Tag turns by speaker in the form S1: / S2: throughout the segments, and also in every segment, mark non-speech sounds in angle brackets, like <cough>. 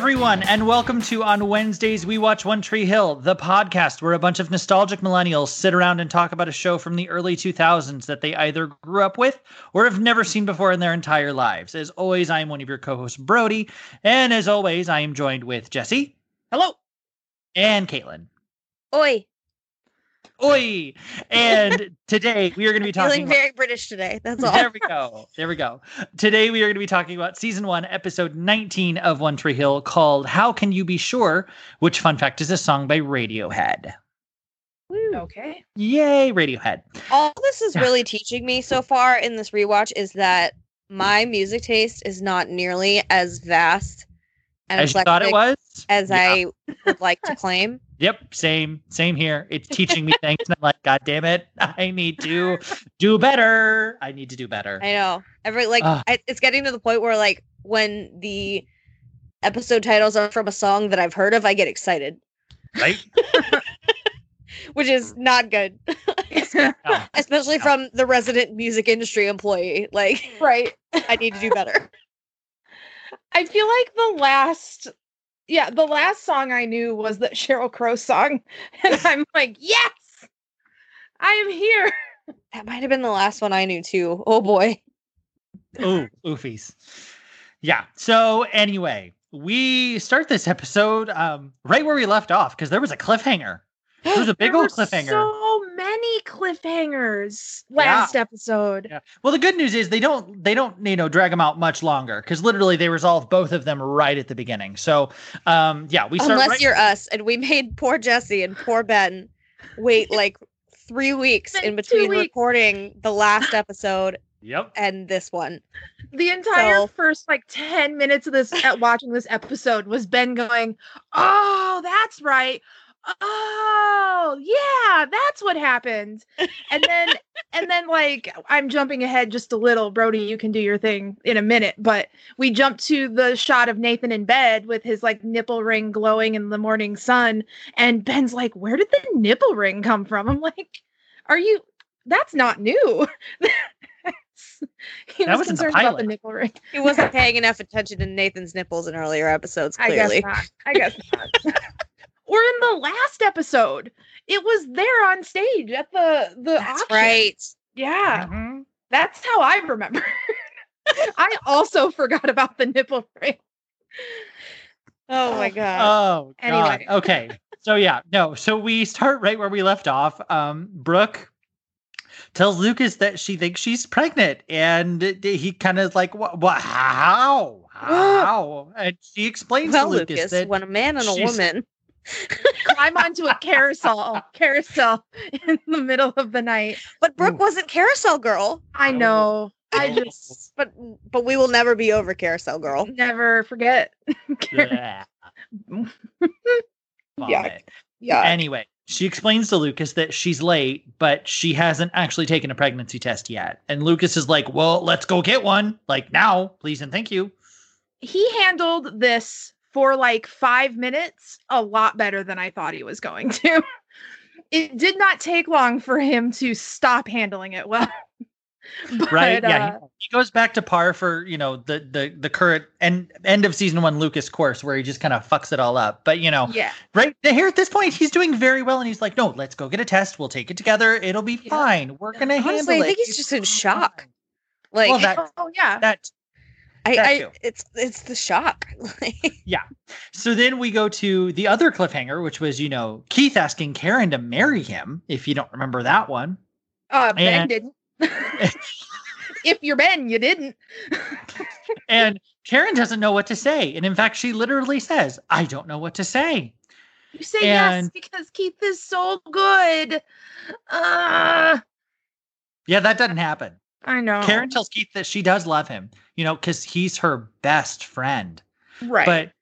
S1: everyone, and welcome to On Wednesdays We Watch One Tree Hill, the podcast where a bunch of nostalgic millennials sit around and talk about a show from the early 2000s that they either grew up with or have never seen before in their entire lives. As always, I am one of your co hosts, Brody, and as always, I am joined with Jessi.
S2: Hello.
S1: And Caitlin.
S3: Oi.
S1: Oi! And <laughs> today we are going to be talking.
S3: Feeling very British today. That's all.
S1: There we go. There we go. Today we are going to be talking about season one, episode 19 of One Tree Hill called How Can You Be Sure? Which, fun fact, is a song by Radiohead.
S3: Woo.
S2: Okay.
S1: Yay, Radiohead.
S3: All this is really teaching me so far in this rewatch is that my music taste is not nearly as vast and
S1: As you thought it was?
S3: as
S1: Yeah.
S3: I would like to claim.
S1: Yep, same, same here. It's teaching me things. And I'm like, God damn it. I need to do better. I need to do better.
S3: I know. Every like I, it's getting to the point where like when the episode titles are from a song that I've heard of, I get excited,
S1: Right? <laughs>
S3: which is not good. <laughs>
S1: No.
S3: Especially
S1: No.
S3: from the resident music industry employee. Like
S2: right.
S3: I need to do better. <laughs>
S2: I feel like the last, yeah, the last song I knew was the <laughs> Sheryl Crow song, and <laughs> I'm like, yes, I am here.
S3: That might have been the last one I knew too. Oh boy.
S1: oh, <laughs> oofies. Yeah. So anyway, we start this episode um, right where we left off because there was a cliffhanger. There was a <gasps> big
S2: There
S1: old cliffhanger.
S2: So many cliffhangers last episode.
S1: Yeah. Well, the good news is they don't they don't you know drag them out much longer because literally they resolve both of them right at the beginning. So um yeah we start
S3: Unless
S1: right-
S3: you're us, and we made poor Jessi and poor Ben wait <laughs> like three weeks in between
S2: weeks.
S3: recording the last episode
S1: Yep.
S3: and this one.
S2: The entire
S3: So-
S2: first like 10 minutes of this at watching this episode was Ben going, "Oh, that's right. Oh, yeah, that's what happened." And then and then like I'm jumping ahead just a little. Brody, you can do your thing in a minute, but we jump to the shot of Nathan in bed with his like nipple ring glowing in the morning sun and Ben's like, "Where did the nipple ring come from?" I'm like, "Are you that's not new." <laughs> he
S1: That
S2: was
S1: was in the
S2: concerned about the
S1: pilot.
S2: nipple ring.
S3: He wasn't paying enough attention to Nathan's nipples in earlier episodes,
S2: I
S3: clearly.
S2: guess not. I guess not. <laughs> or in the last episode, it was there on stage at the the
S3: That's
S2: auction.
S3: right.
S2: Yeah,
S1: Mhm.
S2: that's how I remember. <laughs> I also <laughs> forgot about the nipple <laughs> ring.
S3: Oh my god.
S1: Oh god.
S2: Anyway.
S1: Okay. So yeah, no. So we start right where we left off. Um Brooke tells Lucas that she thinks she's pregnant and he kind of like what what how <gasps> how and she explains
S3: well,
S1: to Lucas,
S3: Lucas,
S1: that
S3: when a man and a woman
S2: Climb onto a carousel, <laughs> carousel in the middle of the night.
S3: But Brooke
S1: Ooh.
S3: wasn't carousel girl.
S2: I oh. know. I <laughs> just
S3: But but we will never be over carousel girl.
S2: never forget. <laughs>
S1: Bleh. Vomit.
S2: yeah.
S1: Anyway, she explains to Lucas that she's late, but she hasn't actually taken a pregnancy test yet. And Lucas is like, "Well, let's go get one, like now, please and thank you."
S2: he handled this for like five minutes a lot better than I thought he was going to. <laughs> It did not take long for him to stop handling it well. <laughs> But,
S1: right? yeah,
S2: uh,
S1: he, he goes back to par for you know the the the current end end of season one Lucas course where he just kind of fucks it all up. But you know,
S2: yeah.
S1: right here at this point, he's doing very well, and he's like, "No, let's go get a test. We'll take it together. It'll be
S2: Yeah.
S1: fine. We're gonna handle it."
S3: Honestly, I think he's just in shock. Like
S1: well, that <laughs>
S2: Oh yeah.
S1: that
S3: I, I it's it's the shock. <laughs> yeah.
S1: So then we go to the other cliffhanger, which was, you know, Keith asking Karen to marry him, if you don't remember that one.
S2: Uh Ben
S1: and-
S2: didn't. <laughs> if you're Ben, you didn't. <laughs>
S1: And Karen doesn't know what to say. And in fact, she literally says, I don't know what to say.
S2: You say yes because Keith is so good. Uh
S1: Yeah, that doesn't happen.
S2: I know.
S1: Karen tells Keith that she does love him, you know, because he's her best friend.
S2: right.
S1: But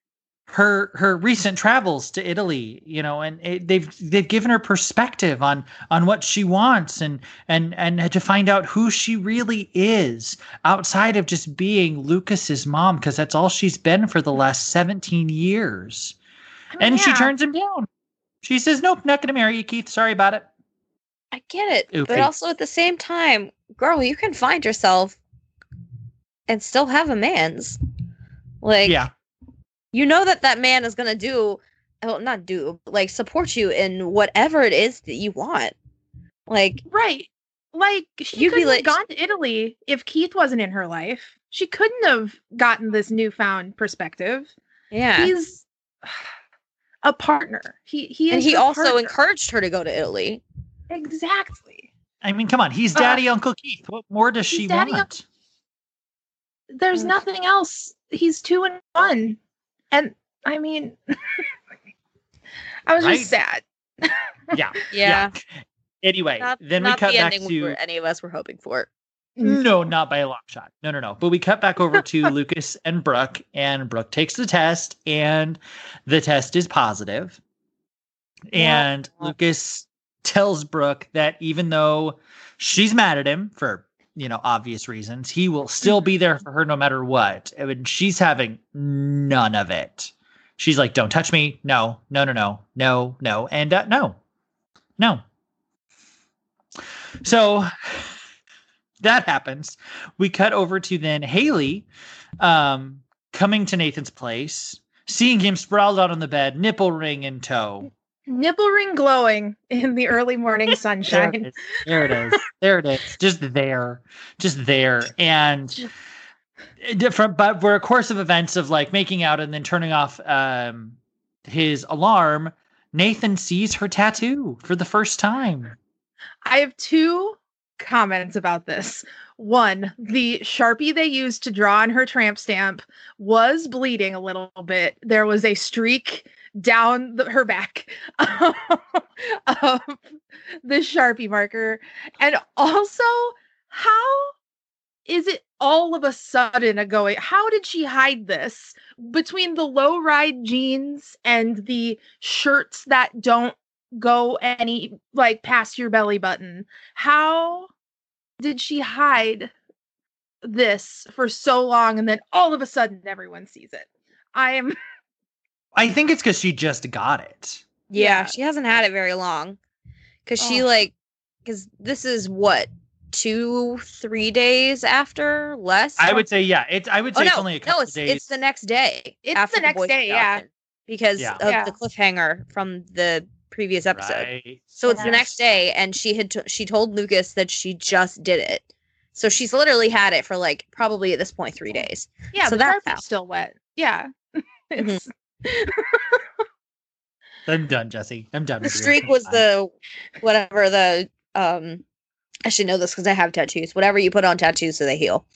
S1: her her recent travels to Italy, you know, and it, they've they've given her perspective on on what she wants and and and to find out who she really is outside of just being Lucas's mom because that's all she's been for the last 17 years.
S2: I mean,
S1: And she turns him down. She says, "Nope, not going to marry you, Keith. Sorry about it."
S3: I get it, but also at the same time, girl, you can find yourself and still have a man's. Like,
S1: yeah.
S3: you know that that man is gonna do, well, not do, like support you in whatever it is that you want. Like,
S2: Right. Like she
S3: You'd be
S2: couldn't
S3: like-
S2: have gone to Italy if Keith wasn't in her life. She couldn't have gotten this newfound perspective.
S3: yeah.
S2: He's a partner. He he
S3: and he also
S2: partner.
S3: encouraged her to go to Italy.
S2: exactly.
S1: I mean, come on, he's
S2: Uh,
S1: Daddy Uncle Keith. What more does she
S2: Daddy
S1: want?
S2: There's
S3: Mm.
S2: nothing else. He's two and one, and I mean, <laughs> I was
S1: Right?
S2: just sad. <laughs>
S1: Yeah.
S3: Yeah.
S1: Anyway,
S3: Not,
S1: then we cut
S3: the
S1: back to
S3: where any of us were hoping for.
S1: no, not by a long shot. No, no, no. But we cut back over to <laughs> Lucas and Brooke, and Brooke takes the test, and the test is positive. And
S3: Yeah.
S1: Lucas tells Brooke that even though she's mad at him for you know obvious reasons, he will still be there for her no matter what. And she's having none of it. She's like, "Don't touch me! No, no, no, no, no, no, and uh, no, no." So <sighs> that happens. We cut over to then Haley um, coming to Nathan's place, seeing him sprawled out on the bed, nipple ring in tow.
S2: Nipple ring glowing in the early morning <laughs>
S1: There
S2: sunshine.
S1: There it is. There it is. Just there. Just there. And different, but for a course of events of like making out and then turning off um, his alarm, Nathan sees her tattoo for the first time.
S2: I have two comments about this. One, the Sharpie they used to draw on her tramp stamp was bleeding a little bit. There was a streak down the, her back <laughs> of the Sharpie marker. And also, how is it all of a sudden a going? How did she hide this between the low ride jeans and the shirts that don't go any like past your belly button. How did she hide this for so long and then all of a sudden everyone sees it? I am
S1: I think it's because she just got it.
S3: Yeah,
S2: Yeah.
S3: she hasn't had it very long. Cause she
S2: Oh.
S3: like cause this is what, two, three days after less?
S1: I would say, yeah. It's I would
S3: Oh
S1: say
S3: no,
S1: it's only a couple
S3: no, it's
S1: days.
S3: it's the next day.
S2: It's
S3: after
S2: the next
S3: Boy
S2: day, yeah.
S3: Because
S1: Yeah.
S3: of
S2: Yeah.
S3: the cliffhanger from the previous episode.
S1: Right.
S3: So it's the next day, and she had t- she told Lucas that she just did it. So she's literally had it for like probably at this point three days.
S2: yeah,
S3: So
S2: the
S3: that
S2: still wet. Yeah. <laughs>
S3: Mm-hmm.
S2: It's
S1: I'm done, Jessi. I'm done.
S3: The streak was the whatever the um. I should know this because I have tattoos. Whatever you put on tattoos so they heal.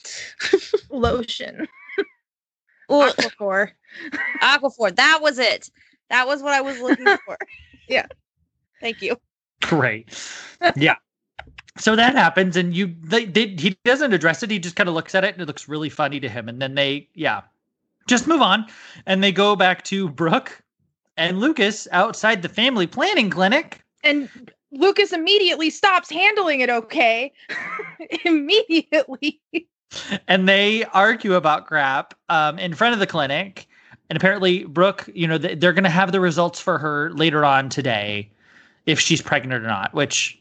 S3: <laughs>
S2: lotion. <laughs>
S3: Well,
S2: Aquaphor. <laughs>
S3: Aquaphor. That was it. That was what I was looking for.
S2: Yeah.
S3: Thank you.
S1: Great. Yeah. So that happens, and you they, they he doesn't address it. He just kind of looks at it, and it looks really funny to him. And then they, yeah, just move on, and they go back to Brooke and Lucas outside the family planning clinic.
S2: And Lucas immediately stops handling it okay. <laughs> immediately.
S1: and they argue about crap um, in front of the clinic. And apparently, Brooke, you know, they're going to have the results for her later on today, if she's pregnant or not. Which,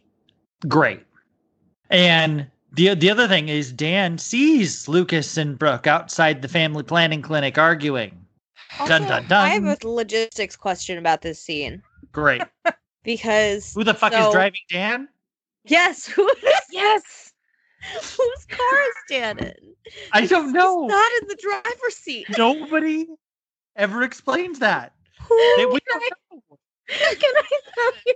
S1: great. And the the other thing is, Dan sees Lucas and Brooke outside the family planning clinic arguing. Dun, dun, dun.
S3: I have a logistics question about this scene
S1: Great. <laughs>
S3: because
S1: Who the fuck
S3: So-
S1: is driving Dan?
S3: yes, <laughs> who
S2: Yes.
S3: whose car is Dan in?
S1: I don't
S3: He's
S1: know.
S3: not in the driver's seat.
S1: Nobody ever explains that.
S3: Who?
S1: They- we
S2: Can I- <laughs> Can I tell you?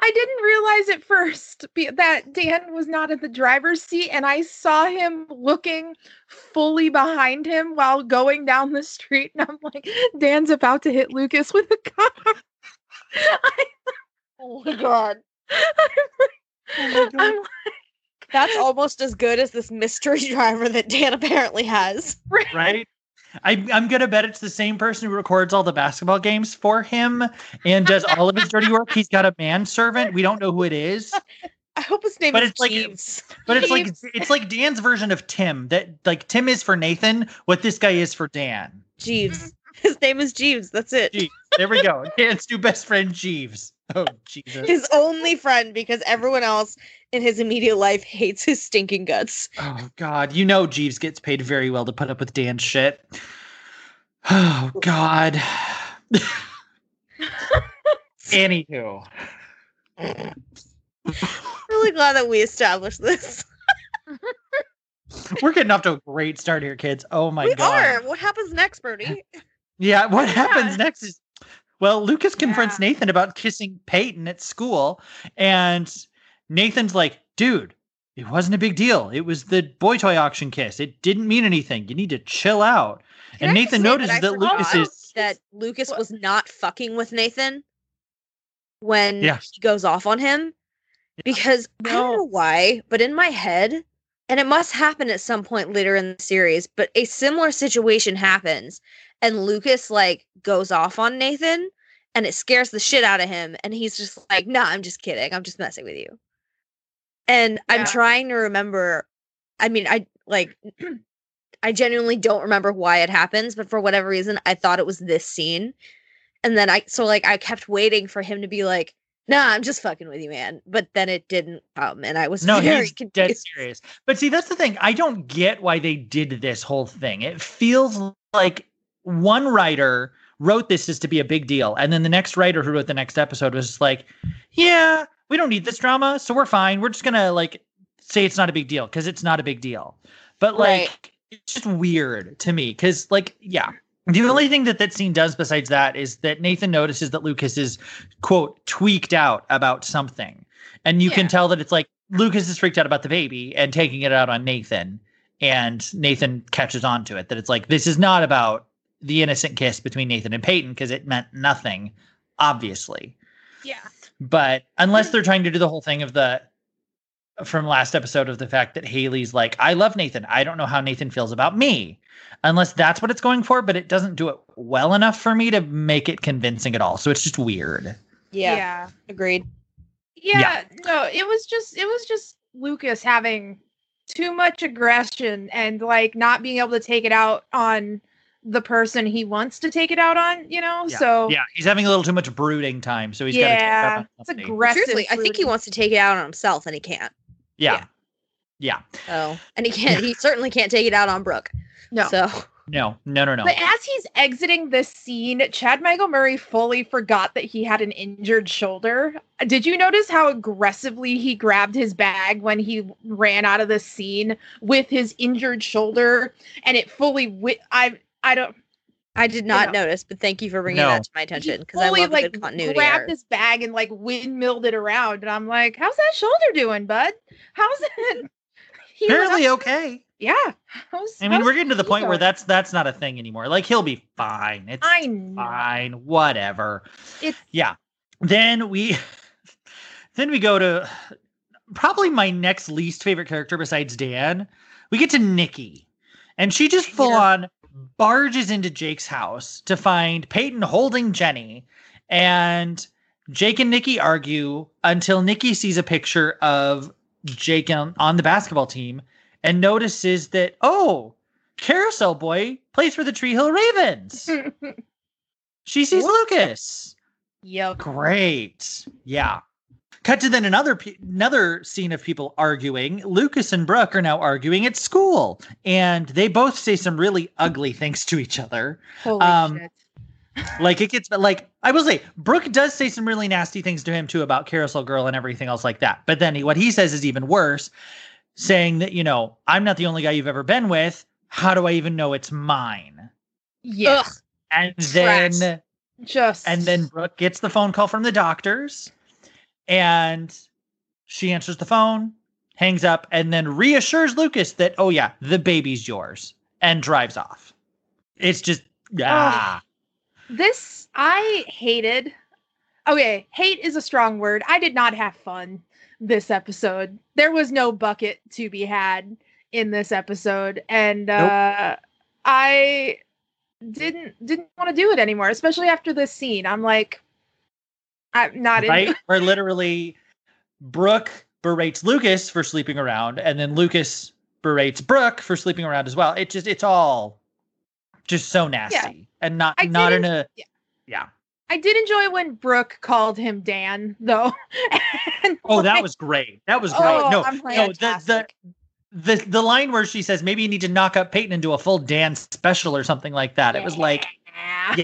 S2: I didn't realize at first be- that Dan was not in the driver's seat, and I saw him looking fully behind him while going down the street. And I'm like, Dan's about to hit Lucas with a car. I, <laughs>
S3: Oh my god. <laughs>
S1: Oh my
S2: I'm
S3: That's <laughs> almost as good as this mystery driver that Dan apparently has.
S2: like,
S1: right? I, I'm gonna bet it's the same person who records all the basketball games for him and does all of his dirty work. He's got a manservant. We don't know who it is,
S3: I hope his name
S1: But
S3: is
S1: it's like- but it's like it's like Dan's version of Tim. That like Tim is for Nathan, what this guy is for Dan.
S3: Jeeves. His name is Jeeves. That's it.
S1: Jeeves. There we go. Dan's new best friend Jeeves. <laughs> Oh Jesus.
S3: His only friend because everyone else in his immediate life hates his stinking guts.
S1: Oh God. You know Jeeves gets paid very well to put up with Dan's shit. Oh God. <laughs> Anywho,
S3: really glad that we established this.
S1: we're getting off to a great start here, kids. Oh my
S3: we
S1: God.
S3: We are. What happens next, Bertie?
S1: Yeah, what <laughs>
S2: Yeah.
S1: happens next is well, Lucas confronts
S2: Yeah.
S1: Nathan about kissing Peyton at school, and Nathan's like, dude, it wasn't a big deal. It was the boy toy auction kiss. It didn't mean anything. You need to chill out.
S3: Can
S1: and
S3: I
S1: Nathan
S3: say that
S1: notices that Lucas is
S3: that Lucas was not fucking with Nathan when
S1: Yeah.
S3: he goes off on him because I don't know why, but in my head, and it must happen at some point later in the series, but a similar situation happens and Lucas like goes off on Nathan and it scares the shit out of him and he's just like, "Nah, I'm just kidding. I'm just messing with you." And I'm trying to remember I mean, I like <clears throat> I genuinely don't remember why it happens, but for whatever reason, I thought it was this scene. And then I, so like, I kept waiting for him to be like, nah, I'm just fucking with you, man. But then it didn't come. And I was
S1: no, <laughs>
S3: very
S1: he's dead serious. But see, that's the thing. I don't get why they did this whole thing. It feels like one writer wrote this as to be a big deal, and then the next writer who wrote the next episode was just like, "Yeah, we don't need this drama, so we're fine. We're just gonna like say it's not a big deal because it's not a big deal." But like,
S3: Right.
S1: it's just weird to me because, like, yeah. The only thing that that scene does besides that is that Nathan notices that Lucas is quote tweaked out about something. And you can tell that it's like Lucas is freaked out about the baby and taking it out on Nathan. And Nathan catches on to it that it's like, this is not about the innocent kiss between Nathan and Peyton because it meant nothing, obviously.
S2: Yeah.
S1: But unless they're trying to do the whole thing of the from last episode of the fact that Haley's like, I love Nathan. I don't know how Nathan feels about me. Unless that's what it's going for, but it doesn't do it well enough for me to make it convincing at all. So it's just weird.
S3: Yeah,
S2: yeah.
S3: agreed.
S2: Yeah, no, it was just it was just Lucas having too much aggression and like not being able to take it out on the person he wants to take it out on, you know?
S1: Yeah.
S2: So
S1: Yeah, he's having a little too much brooding time, so he's got to
S2: yeah, it's
S1: take it out
S2: aggressive.
S3: Truthfully, I think he wants to take it out on himself and he can't.
S1: Yeah. yeah.
S3: So, and he <laughs> can't, he certainly can't take it out on Brooke.
S2: No.
S3: So,
S1: No, no, no, no.
S2: But as he's exiting this scene, Chad Michael Murray fully forgot that he had an injured shoulder. Did you notice how aggressively he grabbed his bag when he ran out of the scene with his injured shoulder? And it fully, wi- I, I don't.
S3: I did not
S2: know.
S3: notice, but thank you for bringing
S1: No.
S3: that to my attention because I
S2: fully
S3: love
S2: like
S3: good continuity
S2: grabbed
S3: error.
S2: his bag and like windmilled it around, and I'm like, "How's that shoulder doing, bud? How's it?" <laughs> He
S1: Apparently okay.
S2: yeah. How's,
S1: I mean, we're getting to the
S2: he
S1: point where that's that's not a thing anymore. Like he'll be fine. It's
S2: I know.
S1: fine. Whatever.
S2: It's
S1: Yeah. Then we <laughs> then we go to probably my next least favorite character besides Dan. We get to Nikki. And she just full
S3: Yeah.
S1: on barges into Jake's house to find Peyton holding Jenny. And Jake and Nikki argue until Nikki sees a picture of Jake on, on the basketball team and notices that, oh, Carousel Boy plays for the Tree Hill Ravens. <laughs> she sees Lucas.
S2: yep.
S1: Great. Yeah. Cut to then another pe- another scene of people arguing. Lucas and Brooke are now arguing at school, and they both say some really ugly things to each other.
S2: Holy
S1: Um,
S2: shit. <laughs>
S1: Like it gets like I will say, Brooke does say some really nasty things to him too about Carousel Girl and everything else like that. But then he, what he says is even worse, saying that you know I'm not the only guy you've ever been with. How do I even know it's mine?
S2: Yeah.
S3: Ugh.
S1: And
S3: Trash.
S1: then
S2: Just
S1: and then Brooke gets the phone call from the doctors and she answers the phone, hangs up, and then reassures Lucas that, oh, yeah, the baby's yours and drives off. It's just, ah,
S2: this I hated. Okay, hate is a strong word. I did not have fun this episode. There was no bucket to be had in this episode, and
S1: Nope.
S2: uh, I didn't didn't want to do it anymore. Especially after this scene, I'm like, I'm not in.
S1: right? Where literally Brooke berates Lucas for sleeping around, and then Lucas berates Brooke for sleeping around as well. It just, it's all just so nasty and not,
S2: I
S1: not in a,
S2: yeah.
S1: yeah.
S2: I did enjoy when Brooke called him Dan, though. <laughs> And,
S1: Oh, that was great. That was great.
S2: Oh,
S1: no,
S2: I'm
S1: no, the, the the the line where she says maybe you need to knock up Peyton into a full Dan special or something like that. It was like,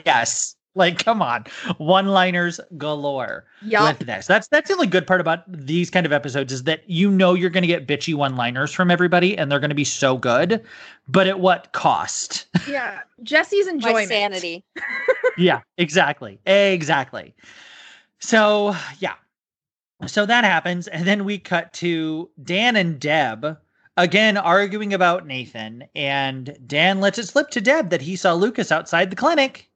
S1: yes, like come on, one liners galore
S2: Yup.
S1: with this. That's that's the only good part about these kind of episodes is that you know you're going to get bitchy one liners from everybody, and they're going to be so good, but at what cost?
S2: Yeah. Jessi's
S3: My
S2: enjoyment.
S3: sanity. <laughs>
S1: yeah, exactly. Exactly. So, yeah. So that happens. And then we cut to Dan and Deb again arguing about Nathan. And Dan lets it slip to Deb that he saw Lucas outside the clinic,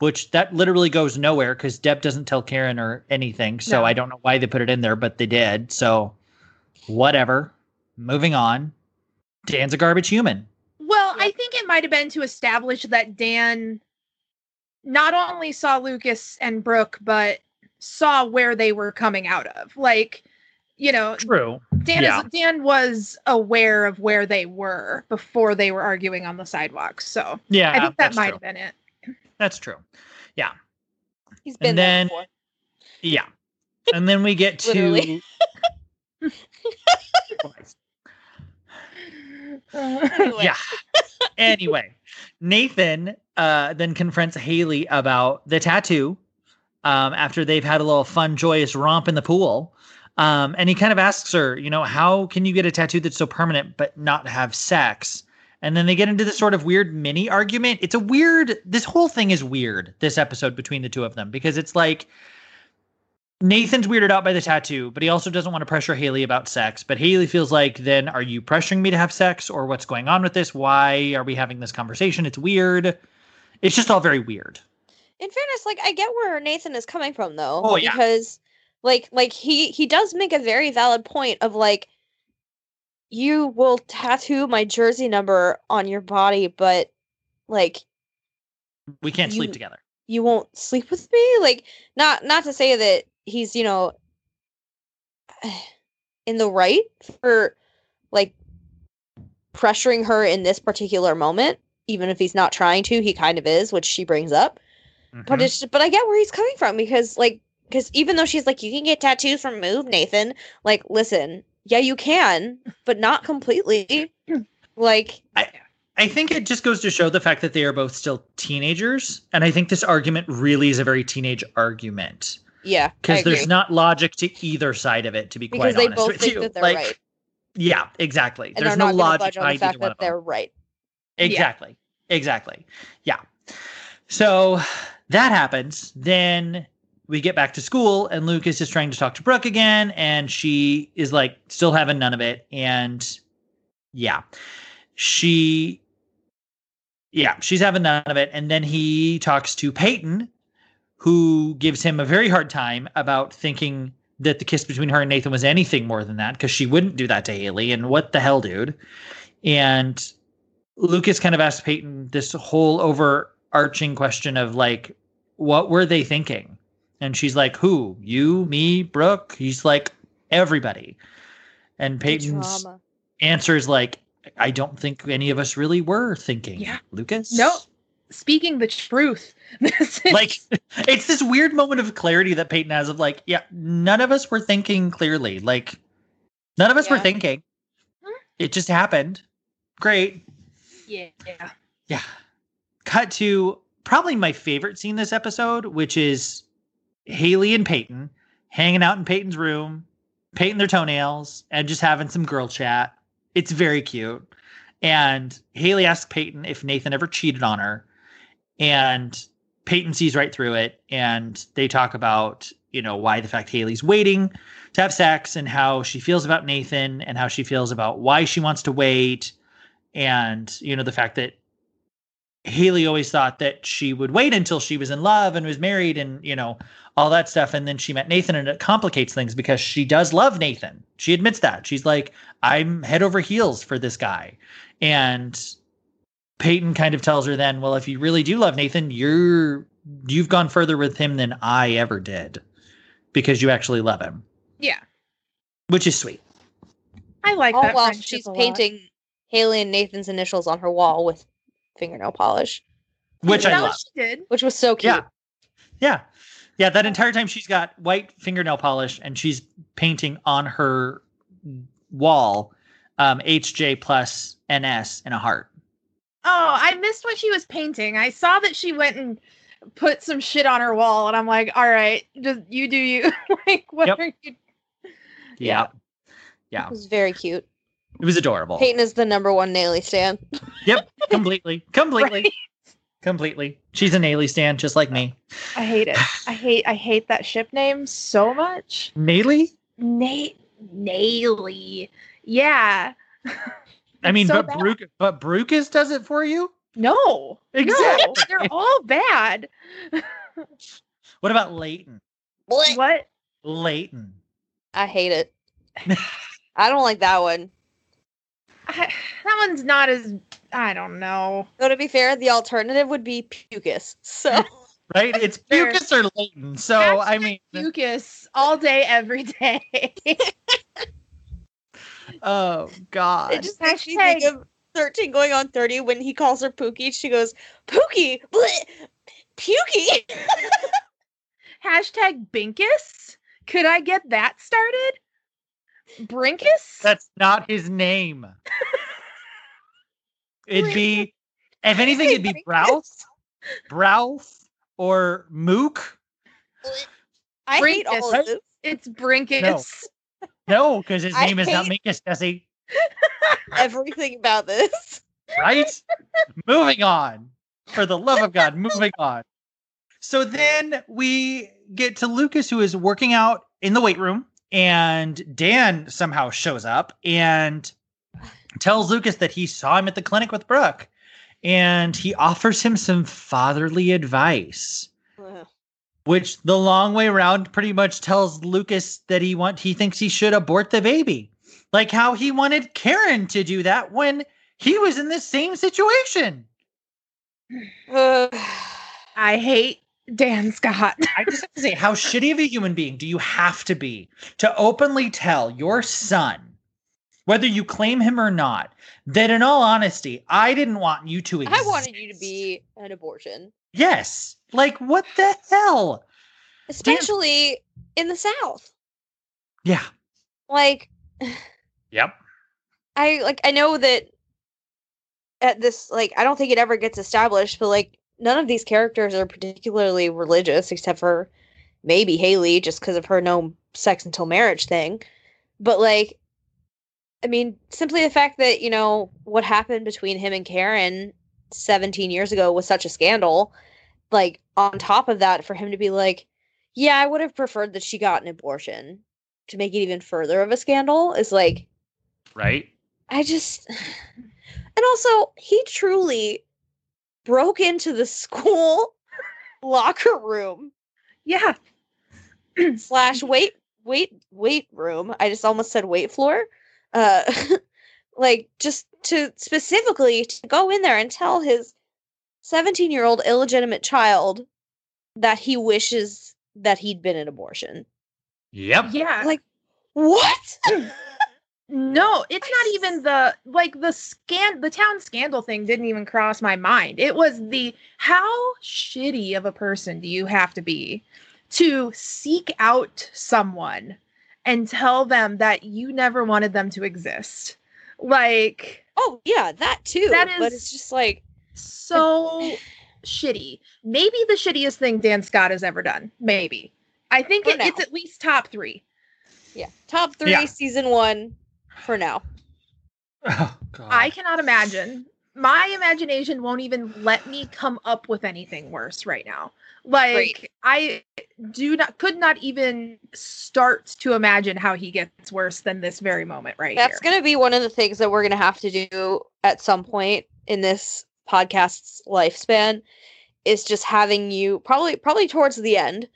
S1: which that literally goes nowhere because Deb doesn't tell Karen or anything. So
S2: No.
S1: I don't know why they put it in there, but they did. So, whatever. Moving on. Dan's a garbage human.
S2: Well, I think it might have been to establish that Dan not only saw Lucas and Brooke, but saw where they were coming out of. Like, you know,
S1: True.
S2: Dan
S1: Yeah.
S2: is Dan was aware of where they were before they were arguing on the sidewalks. So
S1: Yeah.
S2: I think that might
S1: true.
S2: have been it.
S1: That's true. Yeah.
S3: He's been
S1: And
S3: there
S1: then-
S3: before.
S1: Yeah. And then we get <laughs> to <laughs>
S3: Anyway.
S1: yeah. anyway, Nathan uh, then confronts Haley about the tattoo um, after they've had a little fun, joyous romp in the pool. Um, and he kind of asks her, you know, how can you get a tattoo that's so permanent but not have sex? And then they get into this sort of weird mini argument. It's a weird, this whole thing is weird, this episode between the two of them, because it's like Nathan's weirded out by the tattoo, but he also doesn't want to pressure Haley about sex. But Haley feels like, then are you pressuring me to have sex or what's going on with this? Why are we having this conversation? It's weird. It's just all very weird.
S3: in fairness, like I get where Nathan is coming from though.
S1: Oh, yeah.
S3: Because like like he he does make a very valid point of like you will tattoo my jersey number on your body, but like
S1: We can't sleep together.
S3: you won't sleep with me? Like not not to say that he's, you know, <sighs> in the right for like pressuring her in this particular moment, even if he's not trying to, he kind of is, which she brings up. But
S1: Mhm.
S3: it's but I get where he's coming from because like because even though she's like you can get tattoos from Move Nathan, like listen, yeah you can, but not completely. like
S1: I I think it just goes to show the fact that they are both still teenagers. And I think this argument really is a very teenage argument
S3: yeah,
S1: because there's not logic to either side of it, to be
S3: because
S1: quite
S3: they
S1: honest
S3: both
S1: with
S3: think
S1: you.
S3: that they're
S1: like,
S3: right
S1: Yeah, exactly.
S3: and
S1: there's no logic
S3: on the fact that they're right.
S1: Exactly. Exactly. Yeah. So that happens. Then we get back to school, and Lucas is just trying to talk to Brooke again, and she is like still having none of it. And yeah, she, yeah, she's having none of it. And then he talks to Peyton, who gives him a very hard time about thinking that the kiss between her and Nathan was anything more than that because she wouldn't do that to Haley. And what the hell, dude? And Lucas kind of asked Peyton this whole overarching question of like, what were they thinking? And she's like, who? You, me, Brooke? He's like, everybody. And Peyton's answer is like, I don't think any of us really were thinking.
S2: Yeah.
S1: Lucas?
S2: No. Speaking the truth. <laughs> Is-
S1: Like, it's this weird moment of clarity that Peyton has of like, yeah, none of us were thinking clearly. Like, none of us were
S3: Yeah.
S1: thinking.
S2: Hmm.
S1: It just happened. Great.
S2: yeah.
S1: Yeah. Cut to probably my favorite scene this episode, which is Haley and Peyton mm-hmm. hanging out in Peyton's room, painting their toenails, and just having some girl chat. It's very cute. And Haley asks Peyton if Nathan ever cheated on her. And Peyton sees right through it. And they talk about, you know, why the fact Haley's waiting to have sex and how she feels about Nathan and how she feels about why she wants to wait. And, you know, the fact that Haley always thought that she would wait until she was in love and was married and, you know, all that stuff. And then she met Nathan and it complicates things because she does love Nathan. She admits that. She's like, I'm head over heels for this guy. And Peyton kind of tells her then, well, if you really do love Nathan, you're you've gone further with him than I ever did because you actually love him,
S2: Yeah.
S1: which is sweet.
S2: I like
S3: All
S2: that.
S3: while she's painting Haley and Nathan's initials on her wall with fingernail polish,
S1: Which I love.
S2: she did.
S3: which was so cute.
S1: Yeah. Yeah. Yeah. That entire time she's got white fingernail polish and she's painting on her wall um, HJ plus NS in a heart.
S2: Oh, I missed what she was painting. I saw that she went and put some shit on her wall, and I'm like, all right, just you do you. <laughs> like, what
S1: Yep.
S2: are you?
S1: Yeah. Yeah.
S3: It was very cute.
S1: It was adorable.
S3: Peyton is the number one Nayley stan. <laughs>
S1: Yep. Completely. Completely.
S2: Right?
S1: Completely. She's an Ailey stan, just like me.
S2: I hate it. <sighs> I hate. I hate that ship name so much.
S1: Nayley?
S2: Nate, Nayley. Yeah.
S1: I mean,
S2: so
S1: but
S2: bad.
S1: But Brucas does it for you?
S2: No,
S1: Exactly.
S2: no, they're all bad. <laughs>
S1: What about Leyton?
S2: What?
S1: Leyton.
S3: I hate it. I don't like that one.
S2: I, that one's not as. I don't know.
S3: Though to be fair, the alternative would be Pucus. So mm.
S1: Right? It's
S2: Fair.
S1: Pucus or Leyton. So I mean
S2: Mucus all day, every day. <laughs>
S1: Oh God.
S3: it just makes me think of 13 going on 30 when he calls her Pookie. She goes, Pookie! Bleh, Pukey! <laughs>
S2: Hashtag Brinkus. Could I get that started? Brinkus?
S1: That's not his name. <laughs> It'd be, if anything, it'd be Browse, Browse, or Mook.
S3: I hate all of this.
S2: it's Brinkus.
S1: No, because his <laughs>
S3: I
S1: name is not
S3: hate-
S1: Minkus, Jessi. <laughs>
S3: Everything about this.
S1: Right? moving on. For the love of God, moving on. So then we get to Lucas, who is working out in the weight room, and Dan somehow shows up and tells Lucas that he saw him at the clinic with Brooke. And he offers him some fatherly advice,
S3: Ugh.
S1: which the long way around pretty much tells Lucas that he want he thinks he should abort the baby. Like how he wanted Karen to do that when he was in the same situation.
S3: Ugh. <sighs>
S2: I hate Dan Scott.
S1: I just have to say, how shitty of a human being do you have to be to openly tell your son, whether you claim him or not, that in all honesty, I didn't want you to exist?
S3: I wanted you to be an abortion,
S1: Yes. Like, what the hell?
S3: especially in the South.
S1: Yeah.
S3: Like,
S1: Yep.
S3: I like I know that at this like I don't think it ever gets established, but like none of these characters are particularly religious except for maybe Haley just because of her no sex until marriage thing. But like I mean, simply the fact that, you know, what happened between him and Karen 17 years ago was such a scandal, like on top of that for him to be like, yeah, I would have preferred that she got an abortion to make it even further of a scandal is like
S1: Right.
S3: I just <sighs> and also he truly broke into the <laughs> school locker room
S2: yeah. <clears throat>
S3: slash wait wait wait room. I just almost said wait floor. Uh <laughs> like just to specifically to go in there and tell his 17 year old illegitimate child that he wishes that he'd been an abortion.
S1: Yep.
S2: Yeah.
S3: Like what? <clears throat>
S2: No, it's not even the like the scan the town scandal thing didn't even cross my mind. It was the how shitty of a person do you have to be to seek out someone and tell them that you never wanted them to exist. Like
S3: oh yeah, that too.
S2: That
S3: but it's just like
S2: so shitty. Maybe the shittiest thing Dan Scott has ever done. Maybe. I think it, it's at least top 3.
S3: yeah, top 3
S1: Yeah.
S3: season 1 for now.
S1: Oh, God.
S2: I cannot imagine. My imagination won't even let me come up with anything worse right now. Like
S3: Right.
S2: I do not could not even start to imagine how he gets worse than this very moment right
S3: That's
S2: here.
S3: going to be one of the things that we're going to have to do at some point in this podcast's lifespan is just having you probably probably towards the end.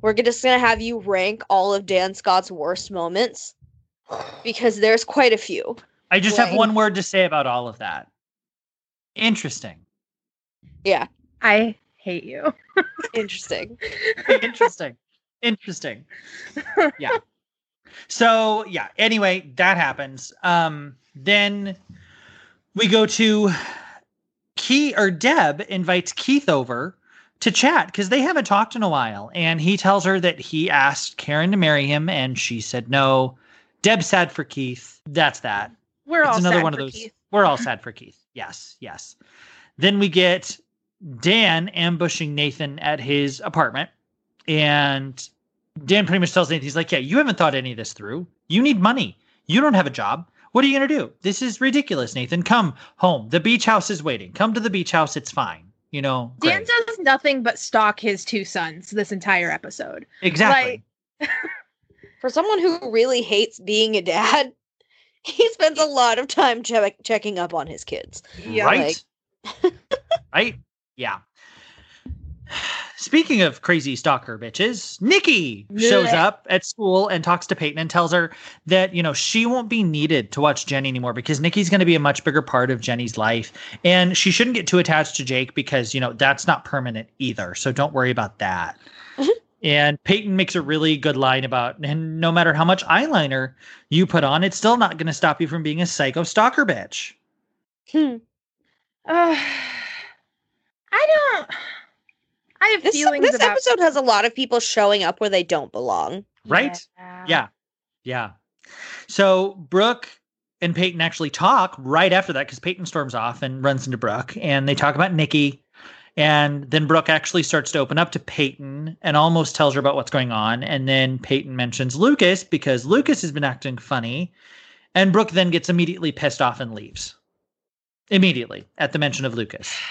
S3: We're just going to have you rank all of Dan Scott's worst moments because there's quite a few.
S1: I just have one word to say about all of that. Interesting. Yeah.
S2: I hate you. <laughs> <laughs>
S3: Interesting.
S1: Interesting. Interesting. <laughs> Yeah. So yeah. Anyway, that happens. Um, then we go to Key or Deb invites Keith over to chat because they haven't talked in a while, and he tells her that he asked Karen to marry him, and she said no. Deb's sad for Keith. That's that.
S2: We're all
S1: another
S2: sad
S1: one of
S2: for
S1: those.
S2: Keith.
S1: We're all sad for Keith. Yes, yes. Then we get Dan ambushing Nathan at his apartment, and Dan pretty much tells Nathan, he's like, "Yeah, you haven't thought any of this through. You need money. You don't have a job. What are you gonna do? This is ridiculous, Nathan. Come home. The beach house is waiting. Come to the beach house. It's fine. You know,
S2: Dan
S1: great.
S2: does nothing but stalk his two sons this entire episode.
S1: exactly. <laughs>
S3: For someone who really hates being a dad, <laughs> he spends a lot of time check checking up on his kids.
S2: Yeah,
S1: right? right? Yeah. Speaking of crazy stalker bitches, Nikki shows up at school and talks to Peyton and tells her that, you know, she won't be needed to watch Jenny anymore because Nikki's going to be a much bigger part of Jenny's life. And she shouldn't get too attached to Jake because, you know, that's not permanent either. So don't worry about that. <laughs> and Peyton makes a really good line about, and no matter how much eyeliner you put on, it's still not going to stop you from being a psycho stalker bitch.
S3: Hmm.
S2: Uh, I don't. I have
S3: This,
S2: feelings
S3: this
S2: about
S3: episode has a lot of people showing up where they don't belong.
S1: Right?
S2: Yeah.
S1: Yeah. Yeah. So Brooke and Peyton actually talk right after that because Peyton storms off and runs into Brooke and they talk about Nikki. And then Brooke actually starts to open up to Peyton and almost tells her about what's going on. And then Peyton mentions Lucas because Lucas has been acting funny. And Brooke then gets immediately pissed off and leaves. Immediately at the mention of Lucas. <sighs>